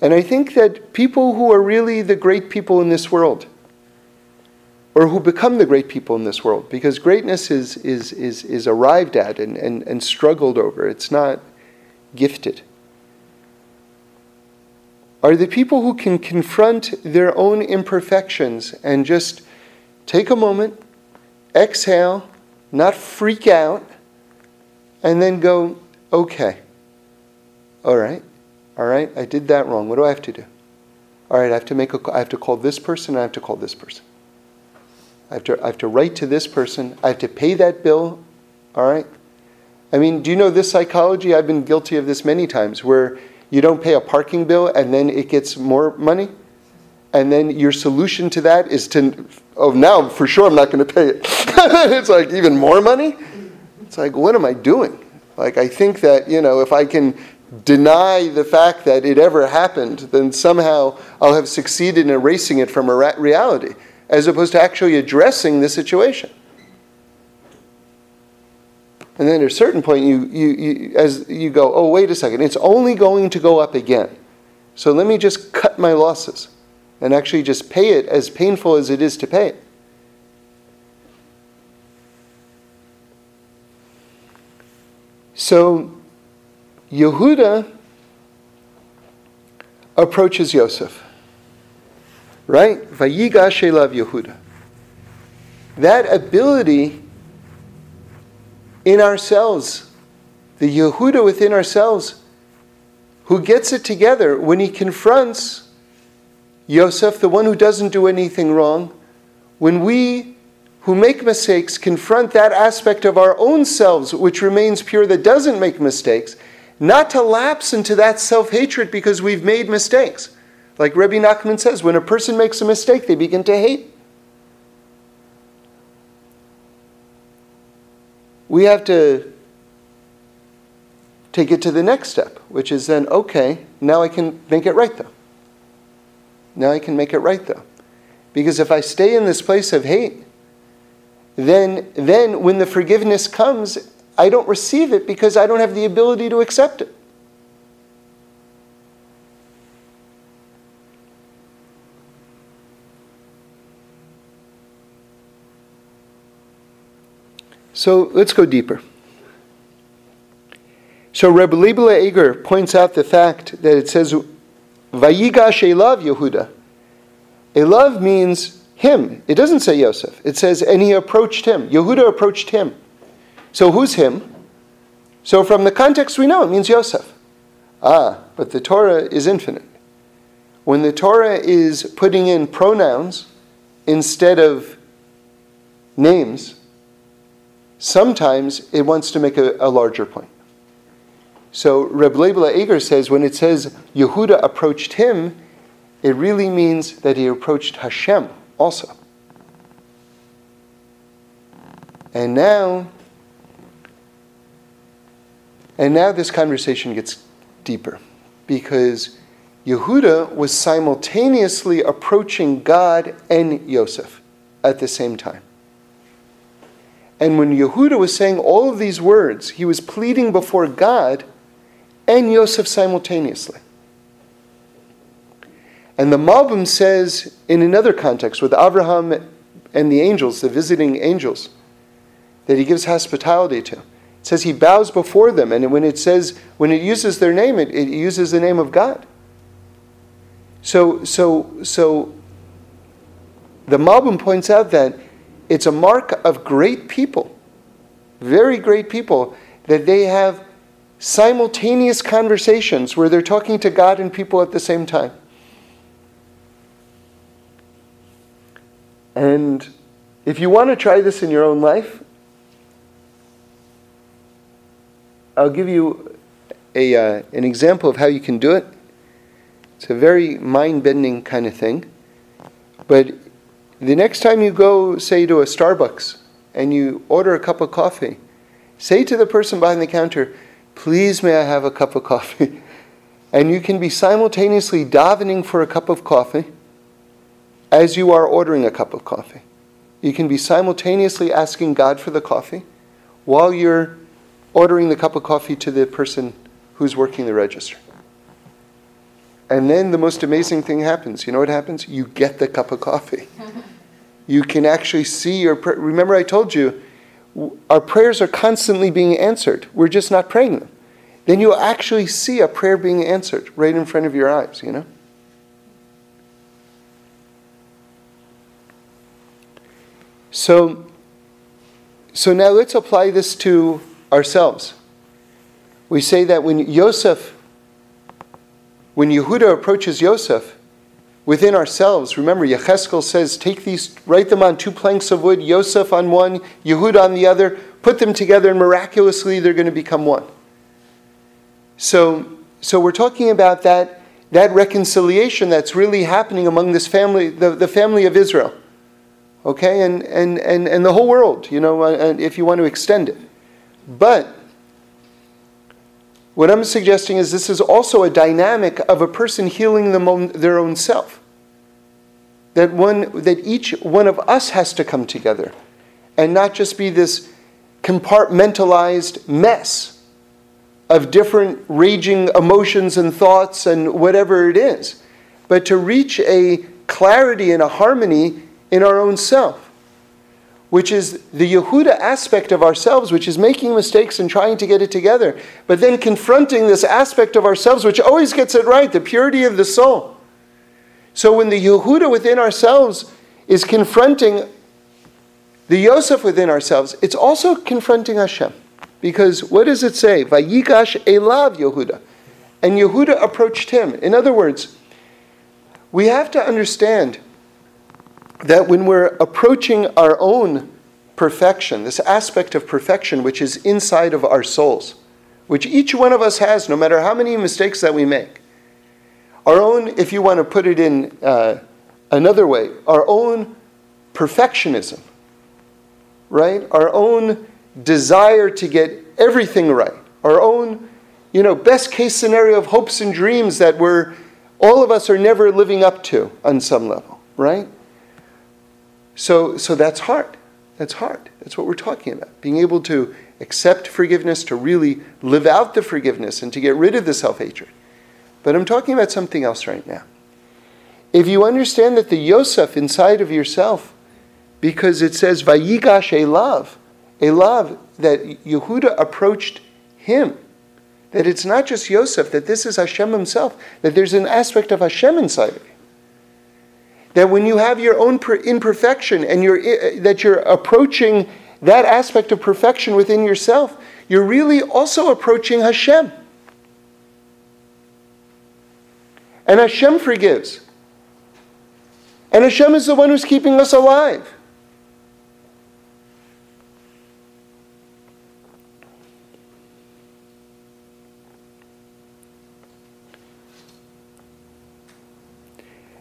And I think that people who are really the great people in this world, or who become the great people in this world, because greatness is, is, is, is arrived at and, and, and struggled over, it's not gifted, are the people who can confront their own imperfections and just take a moment, exhale, not freak out, and then go, okay, all right, all right, I did that wrong. What do I have to do? All right, I have to make a, I have to call this person. I have to call this person. I have to, I have to write to this person. I have to pay that bill. All right. I mean, do you know this psychology? I've been guilty of this many times, where you don't pay a parking bill and then it gets more money, and then your solution to that is to, oh, now for sure I'm not going to pay it. it's like even more money. It's like, what am I doing? Like, I think that, you know, if I can deny the fact that it ever happened, then somehow I'll have succeeded in erasing it from reality, as opposed to actually addressing the situation. And then at a certain point, you, you, you, as you go, oh, wait a second, it's only going to go up again. So let me just cut my losses and actually just pay it as painful as it is to pay it. So Yehuda approaches Yosef. Right? Vayigash elav Yehuda. That ability in ourselves, the Yehuda within ourselves, who gets it together when he confronts Yosef, the one who doesn't do anything wrong, when we who make mistakes confront that aspect of our own selves which remains pure that doesn't make mistakes, not to lapse into that self hatred because we've made mistakes. Like Rebbe Nachman says, when a person makes a mistake, they begin to hate. We have to take it to the next step, which is then, okay, now I can make it right though. Now I can make it right though. Because if I stay in this place of hate, then, then when the forgiveness comes, I don't receive it because I don't have the ability to accept it. So let's go deeper. So Rebbe Leibele Eger points out the fact that it says, Vayigash Elav Yehuda. Elav means him. It doesn't say Yosef. It says, and he approached him. Yehuda approached him. So who's him? So from the context we know, it means Yosef. Ah, but the Torah is infinite. When the Torah is putting in pronouns instead of names, sometimes it wants to make a, a larger point. So Reb Leibele Eger says when it says Yehuda approached him, it really means that he approached Hashem also. And now and now this conversation gets deeper because Yehuda was simultaneously approaching God and Yosef at the same time. And when Yehuda was saying all of these words, he was pleading before God and Yosef simultaneously. And the Malbim says in another context with Abraham and the angels, the visiting angels, that he gives hospitality to. It says he bows before them, and when it says, when it uses their name, it, it uses the name of God. So, so, so the Malbim points out that it's a mark of great people, very great people, that they have simultaneous conversations where they're talking to God and people at the same time. And if you want to try this in your own life, I'll give you a, uh, an example of how you can do it. It's a very mind bending kind of thing. But the next time you go, say, to a Starbucks and you order a cup of coffee, say to the person behind the counter, Please, may I have a cup of coffee? and you can be simultaneously davening for a cup of coffee as you are ordering a cup of coffee. You can be simultaneously asking God for the coffee while you're ordering the cup of coffee to the person who's working the register. And then the most amazing thing happens. You know what happens? You get the cup of coffee. you can actually see your prayer. Remember, I told you, our prayers are constantly being answered. We're just not praying them. Then you'll actually see a prayer being answered right in front of your eyes, you know? So, so now let's apply this to ourselves. We say that when Yosef, when Yehuda approaches Yosef, within ourselves, remember, Yecheskel says, take these, write them on two planks of wood, Yosef on one, Yehuda on the other, put them together, and miraculously they're going to become one. So, so we're talking about that, that reconciliation that's really happening among this family, the, the family of Israel. Okay, and, and, and, and the whole world, you know, if you want to extend it. But What I'm suggesting is this is also a dynamic of a person healing their own self. That one that each one of us has to come together and not just be this compartmentalized mess of different raging emotions and thoughts and whatever it is, but to reach a clarity and a harmony in our own self, which is the Yehuda aspect of ourselves, which is making mistakes and trying to get it together, but then confronting this aspect of ourselves, which always gets it right, the purity of the soul. So when the Yehuda within ourselves is confronting the Yosef within ourselves, it's also confronting Hashem. Because what does it say? Vayigash elav Yehuda. And Yehuda approached him. In other words, we have to understand that when we're approaching our own perfection, this aspect of perfection which is inside of our souls, which each one of us has, no matter how many mistakes that we make, our own, if you want to put it in uh, another way, our own perfectionism, right? Our own desire to get everything right, our own, you know, best case scenario of hopes and dreams that we're, all of us are never living up to on some level, right? So, so that's hard. That's hard. That's what we're talking about. Being able to accept forgiveness, to really live out the forgiveness, and to get rid of the self hatred. But I'm talking about something else right now. If you understand that the Yosef inside of yourself, because it says Vayigash Elav, Elav, that Yehuda approached him, that it's not just Yosef, that this is Hashem himself, that there's an aspect of Hashem inside of you. That when you have your own imperfection and you're, that you're approaching that aspect of perfection within yourself, you're really also approaching Hashem. And Hashem forgives. And Hashem is the one who's keeping us alive.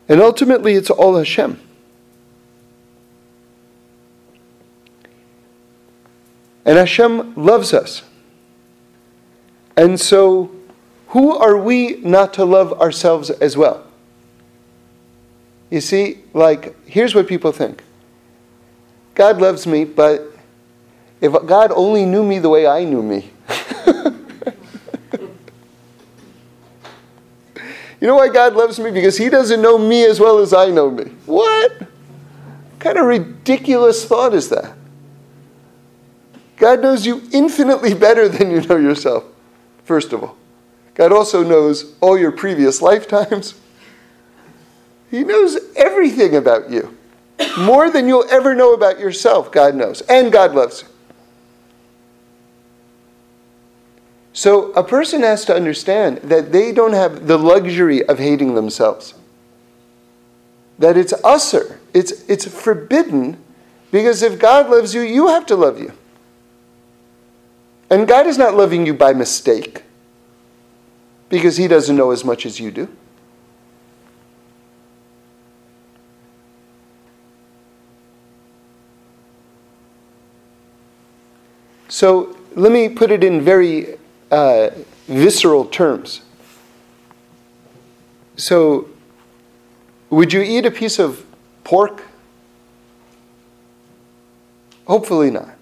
And ultimately, it's all Hashem. And Hashem loves us. And so, who are we not to love ourselves as well? You see, like, here's what people think God loves me, but if God only knew me the way I knew me, You know why God loves me? Because He doesn't know me as well as I know me. What? what kind of ridiculous thought is that? God knows you infinitely better than you know yourself, first of all. God also knows all your previous lifetimes. He knows everything about you. More than you'll ever know about yourself, God knows. And God loves you. So a person has to understand that they don't have the luxury of hating themselves. That it's assur, it's, it's forbidden, because if God loves you, you have to love you. And God is not loving you by mistake, because He doesn't know as much as you do. So let me put it in very uh, visceral terms. So, would you eat a piece of pork? Hopefully not.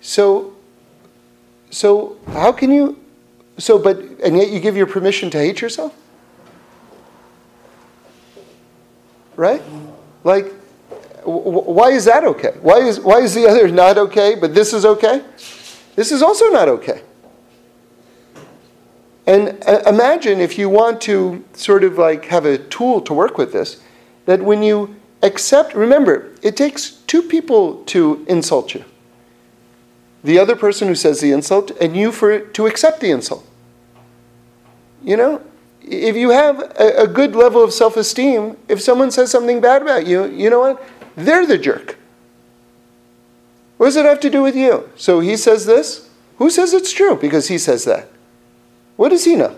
So, so how can you? So, but and yet you give your permission to hate yourself, right? Like, why is that okay? Why is why is the other not okay, but this is okay? This is also not okay. And uh, imagine if you want to sort of like have a tool to work with this, that when you accept, remember, it takes two people to insult you the other person who says the insult, and you for to accept the insult. You know, if you have a, a good level of self esteem, if someone says something bad about you, you know what? They're the jerk. What does it have to do with you? So he says this. Who says it's true? Because he says that. What does he know?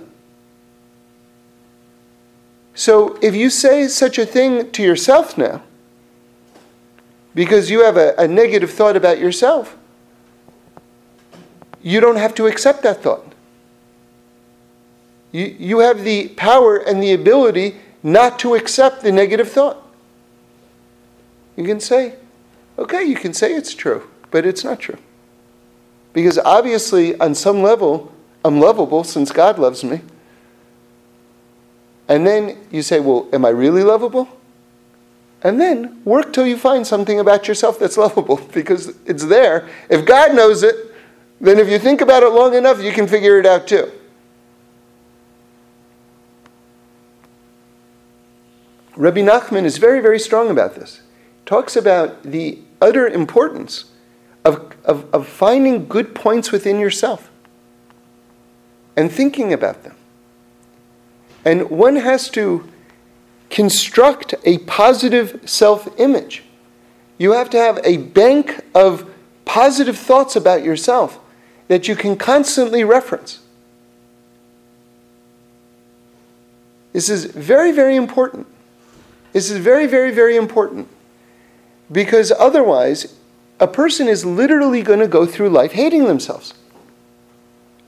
So if you say such a thing to yourself now, because you have a, a negative thought about yourself, you don't have to accept that thought. You, you have the power and the ability not to accept the negative thought. You can say, okay, you can say it's true, but it's not true. Because obviously, on some level, I'm lovable since God loves me. And then you say, well, am I really lovable? And then work till you find something about yourself that's lovable because it's there. If God knows it, then if you think about it long enough, you can figure it out too. Rabbi Nachman is very, very strong about this. Talks about the utter importance of, of, of finding good points within yourself and thinking about them. And one has to construct a positive self image. You have to have a bank of positive thoughts about yourself that you can constantly reference. This is very, very important. This is very, very, very important. Because otherwise, a person is literally going to go through life hating themselves.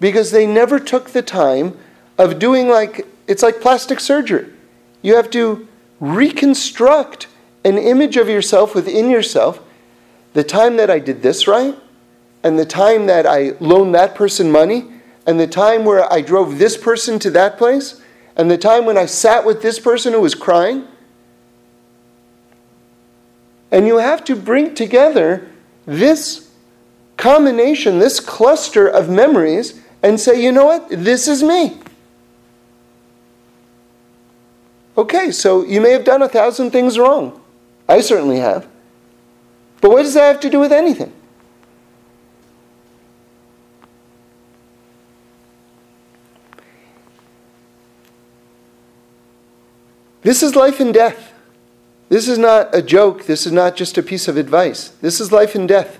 Because they never took the time of doing like, it's like plastic surgery. You have to reconstruct an image of yourself within yourself. The time that I did this right, and the time that I loaned that person money, and the time where I drove this person to that place, and the time when I sat with this person who was crying. And you have to bring together this combination, this cluster of memories, and say, you know what? This is me. Okay, so you may have done a thousand things wrong. I certainly have. But what does that have to do with anything? This is life and death. This is not a joke. This is not just a piece of advice. This is life and death.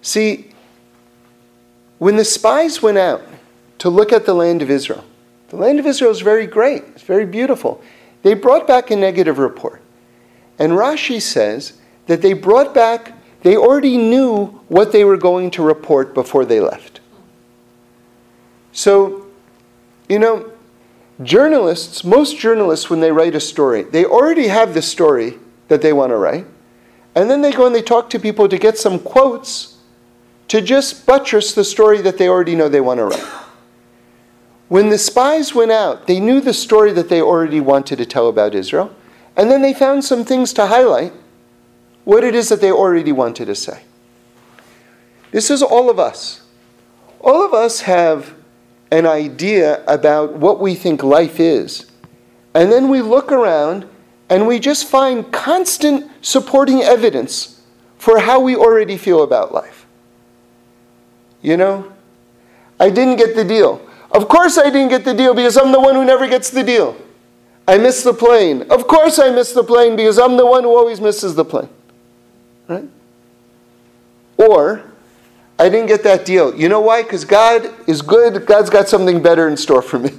See, when the spies went out to look at the land of Israel, the land of Israel is very great, it's very beautiful. They brought back a negative report. And Rashi says that they brought back, they already knew what they were going to report before they left. So, you know, journalists, most journalists, when they write a story, they already have the story that they want to write. And then they go and they talk to people to get some quotes to just buttress the story that they already know they want to write. When the spies went out, they knew the story that they already wanted to tell about Israel, and then they found some things to highlight what it is that they already wanted to say. This is all of us. All of us have an idea about what we think life is. And then we look around and we just find constant supporting evidence for how we already feel about life. You know, I didn't get the deal. Of course, I didn't get the deal because I'm the one who never gets the deal. I missed the plane. Of course, I missed the plane because I'm the one who always misses the plane. Right? Or, I didn't get that deal. You know why? Because God is good. God's got something better in store for me.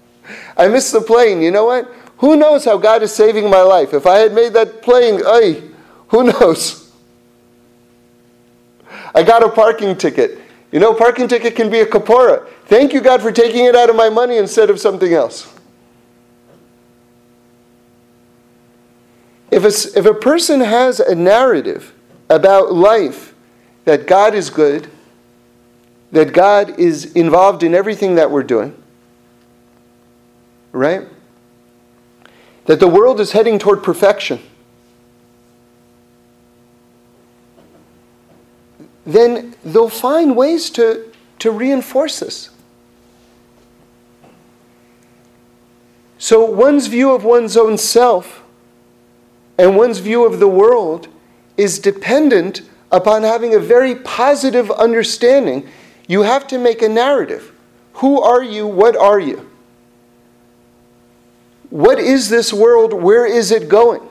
I missed the plane. You know what? Who knows how God is saving my life? If I had made that plane, ay, who knows? I got a parking ticket. You know, parking ticket can be a kapora. Thank you, God, for taking it out of my money instead of something else. If a, if a person has a narrative about life that God is good, that God is involved in everything that we're doing, right? That the world is heading toward perfection then they'll find ways to, to reinforce this. So, one's view of one's own self and one's view of the world is dependent upon having a very positive understanding. You have to make a narrative. Who are you? What are you? What is this world? Where is it going?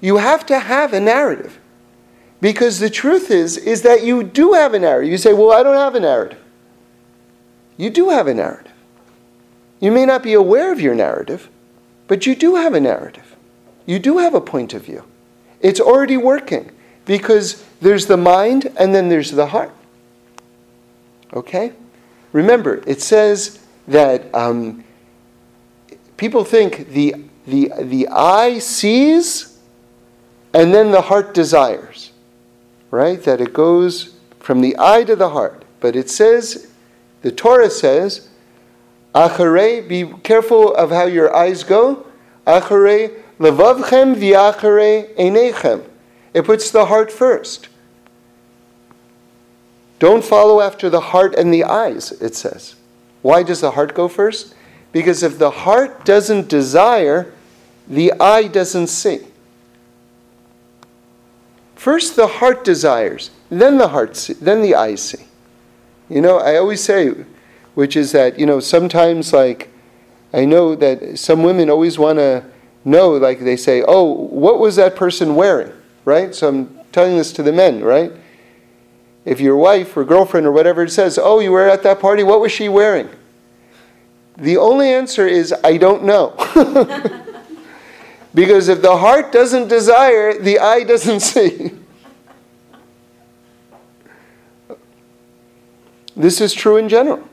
You have to have a narrative. Because the truth is, is that you do have a narrative. You say, well, I don't have a narrative. You do have a narrative. You may not be aware of your narrative, but you do have a narrative. You do have a point of view. It's already working because there's the mind and then there's the heart. Okay? remember, it says that um, people think the, the, the eye sees and then the heart desires, right? That it goes from the eye to the heart. But it says, the Torah says, Acharei, be careful of how your eyes go. Acharei levavchem v'acharei einechem. It puts the heart first. Don't follow after the heart and the eyes, it says. Why does the heart go first? Because if the heart doesn't desire, the eye doesn't see. First the heart desires, then the heart see, then the eyes see. You know, I always say, which is that, you know, sometimes like I know that some women always want to know, like they say, oh, what was that person wearing? Right? So I'm telling this to the men, right? If your wife or girlfriend or whatever says, oh, you were at that party, what was she wearing? The only answer is, I don't know. because if the heart doesn't desire, the eye doesn't see. This is true in general.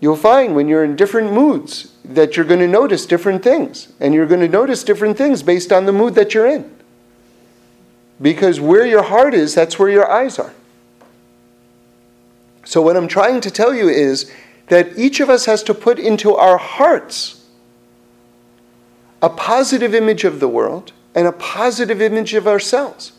You'll find when you're in different moods that you're going to notice different things. And you're going to notice different things based on the mood that you're in. Because where your heart is, that's where your eyes are. So, what I'm trying to tell you is that each of us has to put into our hearts a positive image of the world and a positive image of ourselves.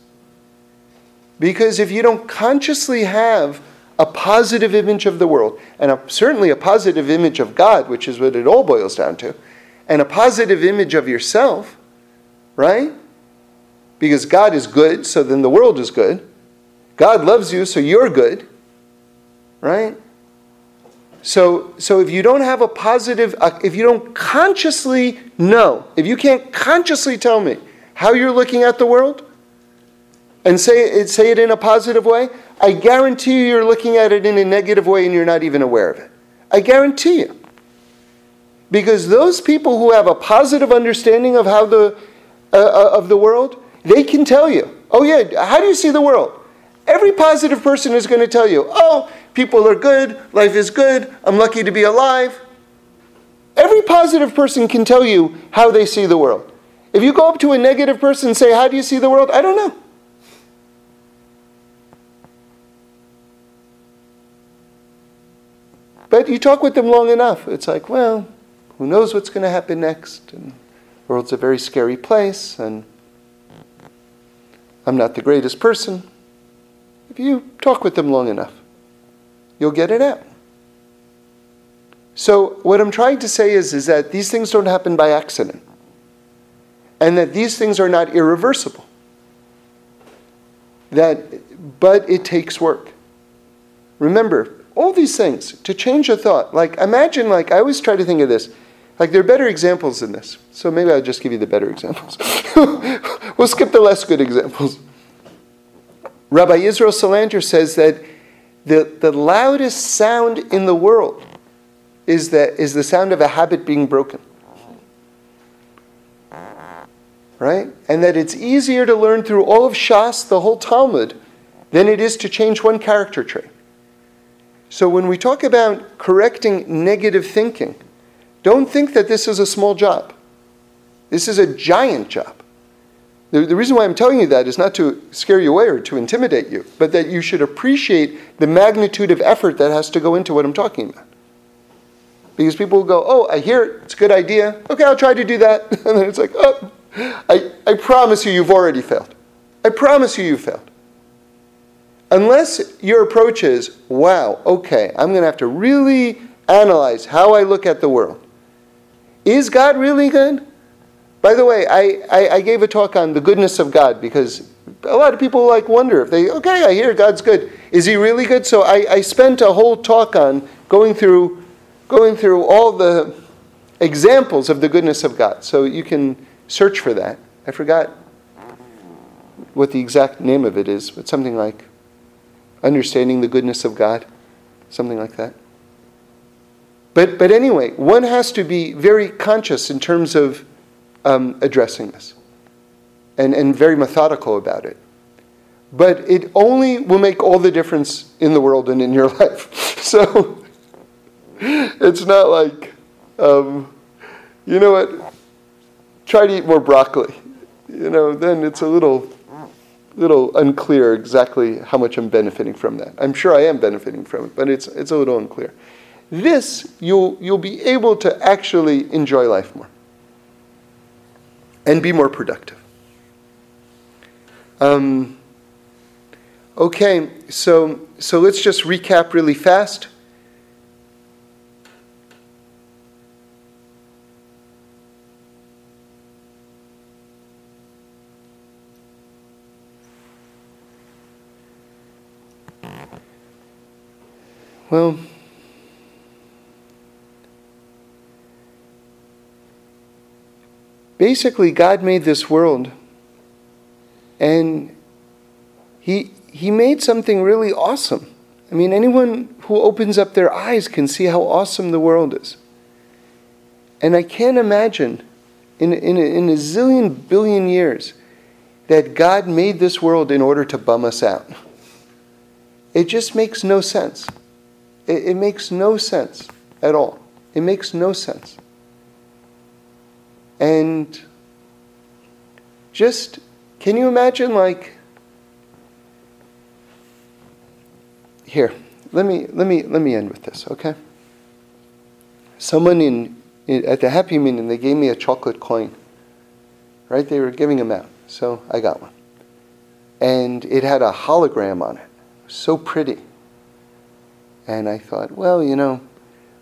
Because if you don't consciously have a positive image of the world, and a, certainly a positive image of God, which is what it all boils down to, and a positive image of yourself, right? Because God is good, so then the world is good. God loves you, so you're good, right? So, so if you don't have a positive, uh, if you don't consciously know, if you can't consciously tell me how you're looking at the world, and say it, say it in a positive way, I guarantee you you're looking at it in a negative way and you're not even aware of it. I guarantee you. Because those people who have a positive understanding of how the uh, uh, of the world, they can tell you, "Oh yeah, how do you see the world?" Every positive person is going to tell you, "Oh, people are good, life is good, I'm lucky to be alive." Every positive person can tell you how they see the world. If you go up to a negative person and say, "How do you see the world?" I don't know. But you talk with them long enough, it's like, well, who knows what's going to happen next? And the world's a very scary place, and I'm not the greatest person. If you talk with them long enough, you'll get it out. So, what I'm trying to say is, is that these things don't happen by accident, and that these things are not irreversible. That, but it takes work. Remember, all these things to change a thought. Like, imagine, like, I always try to think of this. Like, there are better examples than this. So maybe I'll just give you the better examples. we'll skip the less good examples. Rabbi Israel Salanter says that the, the loudest sound in the world is the, is the sound of a habit being broken. Right? And that it's easier to learn through all of Shas, the whole Talmud, than it is to change one character trait. So when we talk about correcting negative thinking, don't think that this is a small job. This is a giant job. The, the, reason why I'm telling you that is not to scare you away or to intimidate you, but that you should appreciate the magnitude of effort that has to go into what I'm talking about. Because people will go, oh, I hear it, it's a good idea. Okay, I'll try to do that. And then it's like, oh, I, I promise you, you've already failed. I promise you, you failed. Unless your approach is, wow, okay, I'm going to have to really analyze how I look at the world. Is God really good? By the way, I, I, I, gave a talk on the goodness of God because a lot of people like wonder if they, okay, I hear God's good. Is he really good? So I, I spent a whole talk on going through, going through all the examples of the goodness of God. So you can search for that. I forgot what the exact name of it is, but something like understanding the goodness of God, something like that. But, but anyway, one has to be very conscious in terms of um, addressing this and, and very methodical about it. but it only will make all the difference in the world and in your life. So it's not like, um, you know what, try to eat more broccoli. You know, then it's a little, little unclear exactly how much I'm benefiting from that. I'm sure I am benefiting from it, but it's, it's a little unclear. This, you'll, you'll be able to actually enjoy life more and be more productive. Um, okay, so, so let's just recap really fast. Well, basically, God made this world, and He, he made something really awesome. I mean, anyone who opens up their eyes can see how awesome the world is. And I can't imagine in, in, in a zillion billion years that God made this world in order to bum us out. It just makes no sense. It, it makes no sense at all. It makes no sense. And just, can you imagine, like, here, let me, let me, let me end with this, okay? Someone in, at the Happy Meeting, they gave me a chocolate coin, right? They were giving them out, so I got one. And it had a hologram on it, so pretty. And I thought, well, you know,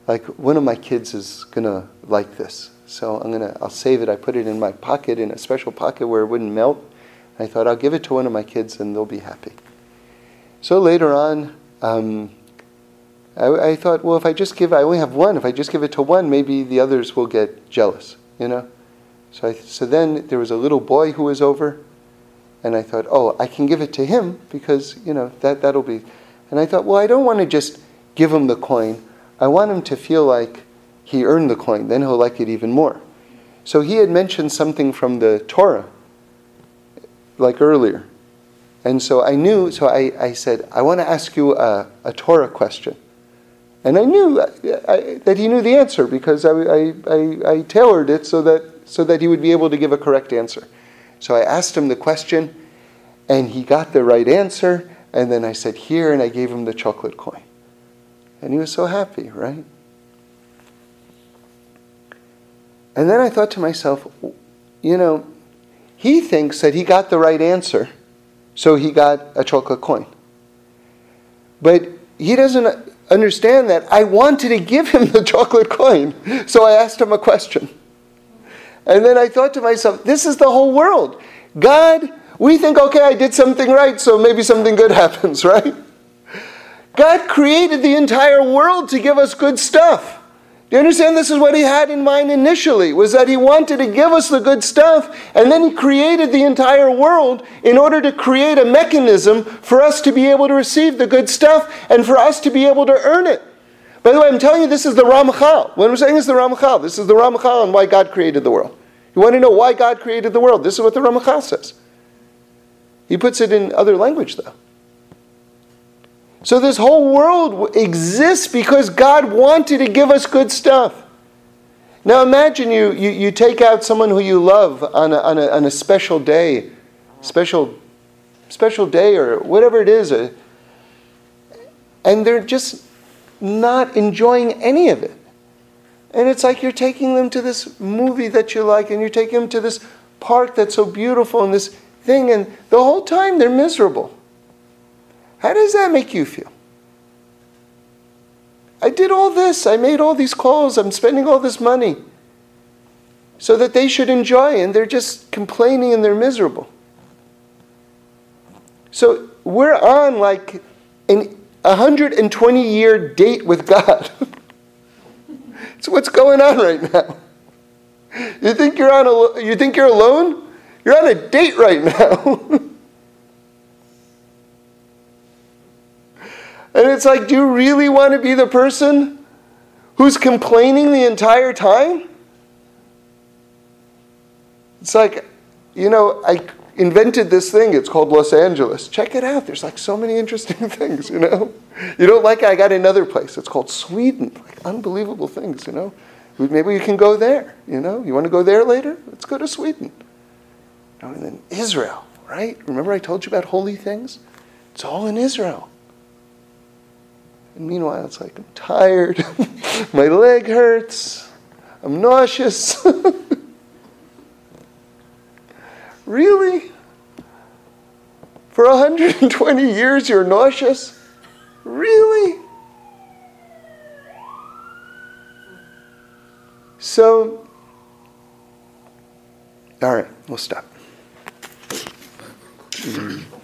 like one of my kids is gonna like this. So I'm gonna I'll save it. I put it in my pocket in a special pocket where it wouldn't melt. I thought I'll give it to one of my kids and they'll be happy. So later on, um, I, I, thought, well, if I just give, I only have one. If I just give it to one, maybe the others will get jealous, you know. So I, so then there was a little boy who was over, and I thought, oh, I can give it to him because you know that that'll be. And I thought, well, I don't want to just give him the coin. I want him to feel like he earned the coin, then he'll like it even more. So he had mentioned something from the Torah, like earlier. And so I knew, so I, I said, I want to ask you a, a Torah question. And I knew uh, I, that he knew the answer because I, I, I, tailored it so that, so that he would be able to give a correct answer. So I asked him the question, and he got the right answer. And then I said, Here, and I gave him the chocolate coin. And he was so happy, right? And then I thought to myself, you know, he thinks that he got the right answer, so he got a chocolate coin. But he doesn't understand that I wanted to give him the chocolate coin, so I asked him a question. And then I thought to myself, this is the whole world. God, we think, okay, I did something right, so maybe something good happens, right? God created the entire world to give us good stuff. Do you understand this is what he had in mind initially? Was that he wanted to give us the good stuff, and then he created the entire world in order to create a mechanism for us to be able to receive the good stuff and for us to be able to earn it. By the way, I'm telling you, this is the Ramchal. What I'm saying is the Ramchal. This is the Ramchal on why God created the world. You want to know why God created the world? This is what the Ramchal says. He puts it in other language, though. So this whole world exists because God wanted to give us good stuff. Now imagine you, you, you take out someone who you love on a, on a, on a special day, special, special day or whatever it is, uh, and they're just not enjoying any of it. And it's like you're taking them to this movie that you like, and you're taking them to this park that's so beautiful, and this thing, and the whole time they're miserable. How does that make you feel? I did all this, I made all these calls, I'm spending all this money so that they should enjoy, and they're just complaining and they're miserable. So we're on like an 120 year date with God. so what's going on right now. You think you're on a, you think you're alone? You're on a date right now. And it's like, do you really want to be the person who's complaining the entire time? It's like, you know, I, invented this thing. It's called Los Angeles. Check it out. There's like so many interesting things, you know? You don't like it? I got another place. It's called Sweden. Like unbelievable things, you know? Maybe you can go there, you know? You want to go there later? Let's go to Sweden. Oh, and then Israel, right? Remember I told you about holy things? It's all in Israel. And meanwhile, it's like, I'm tired. My leg hurts. I'm nauseous. really? For 120 years, you're nauseous? Really? So, all right, we'll stop.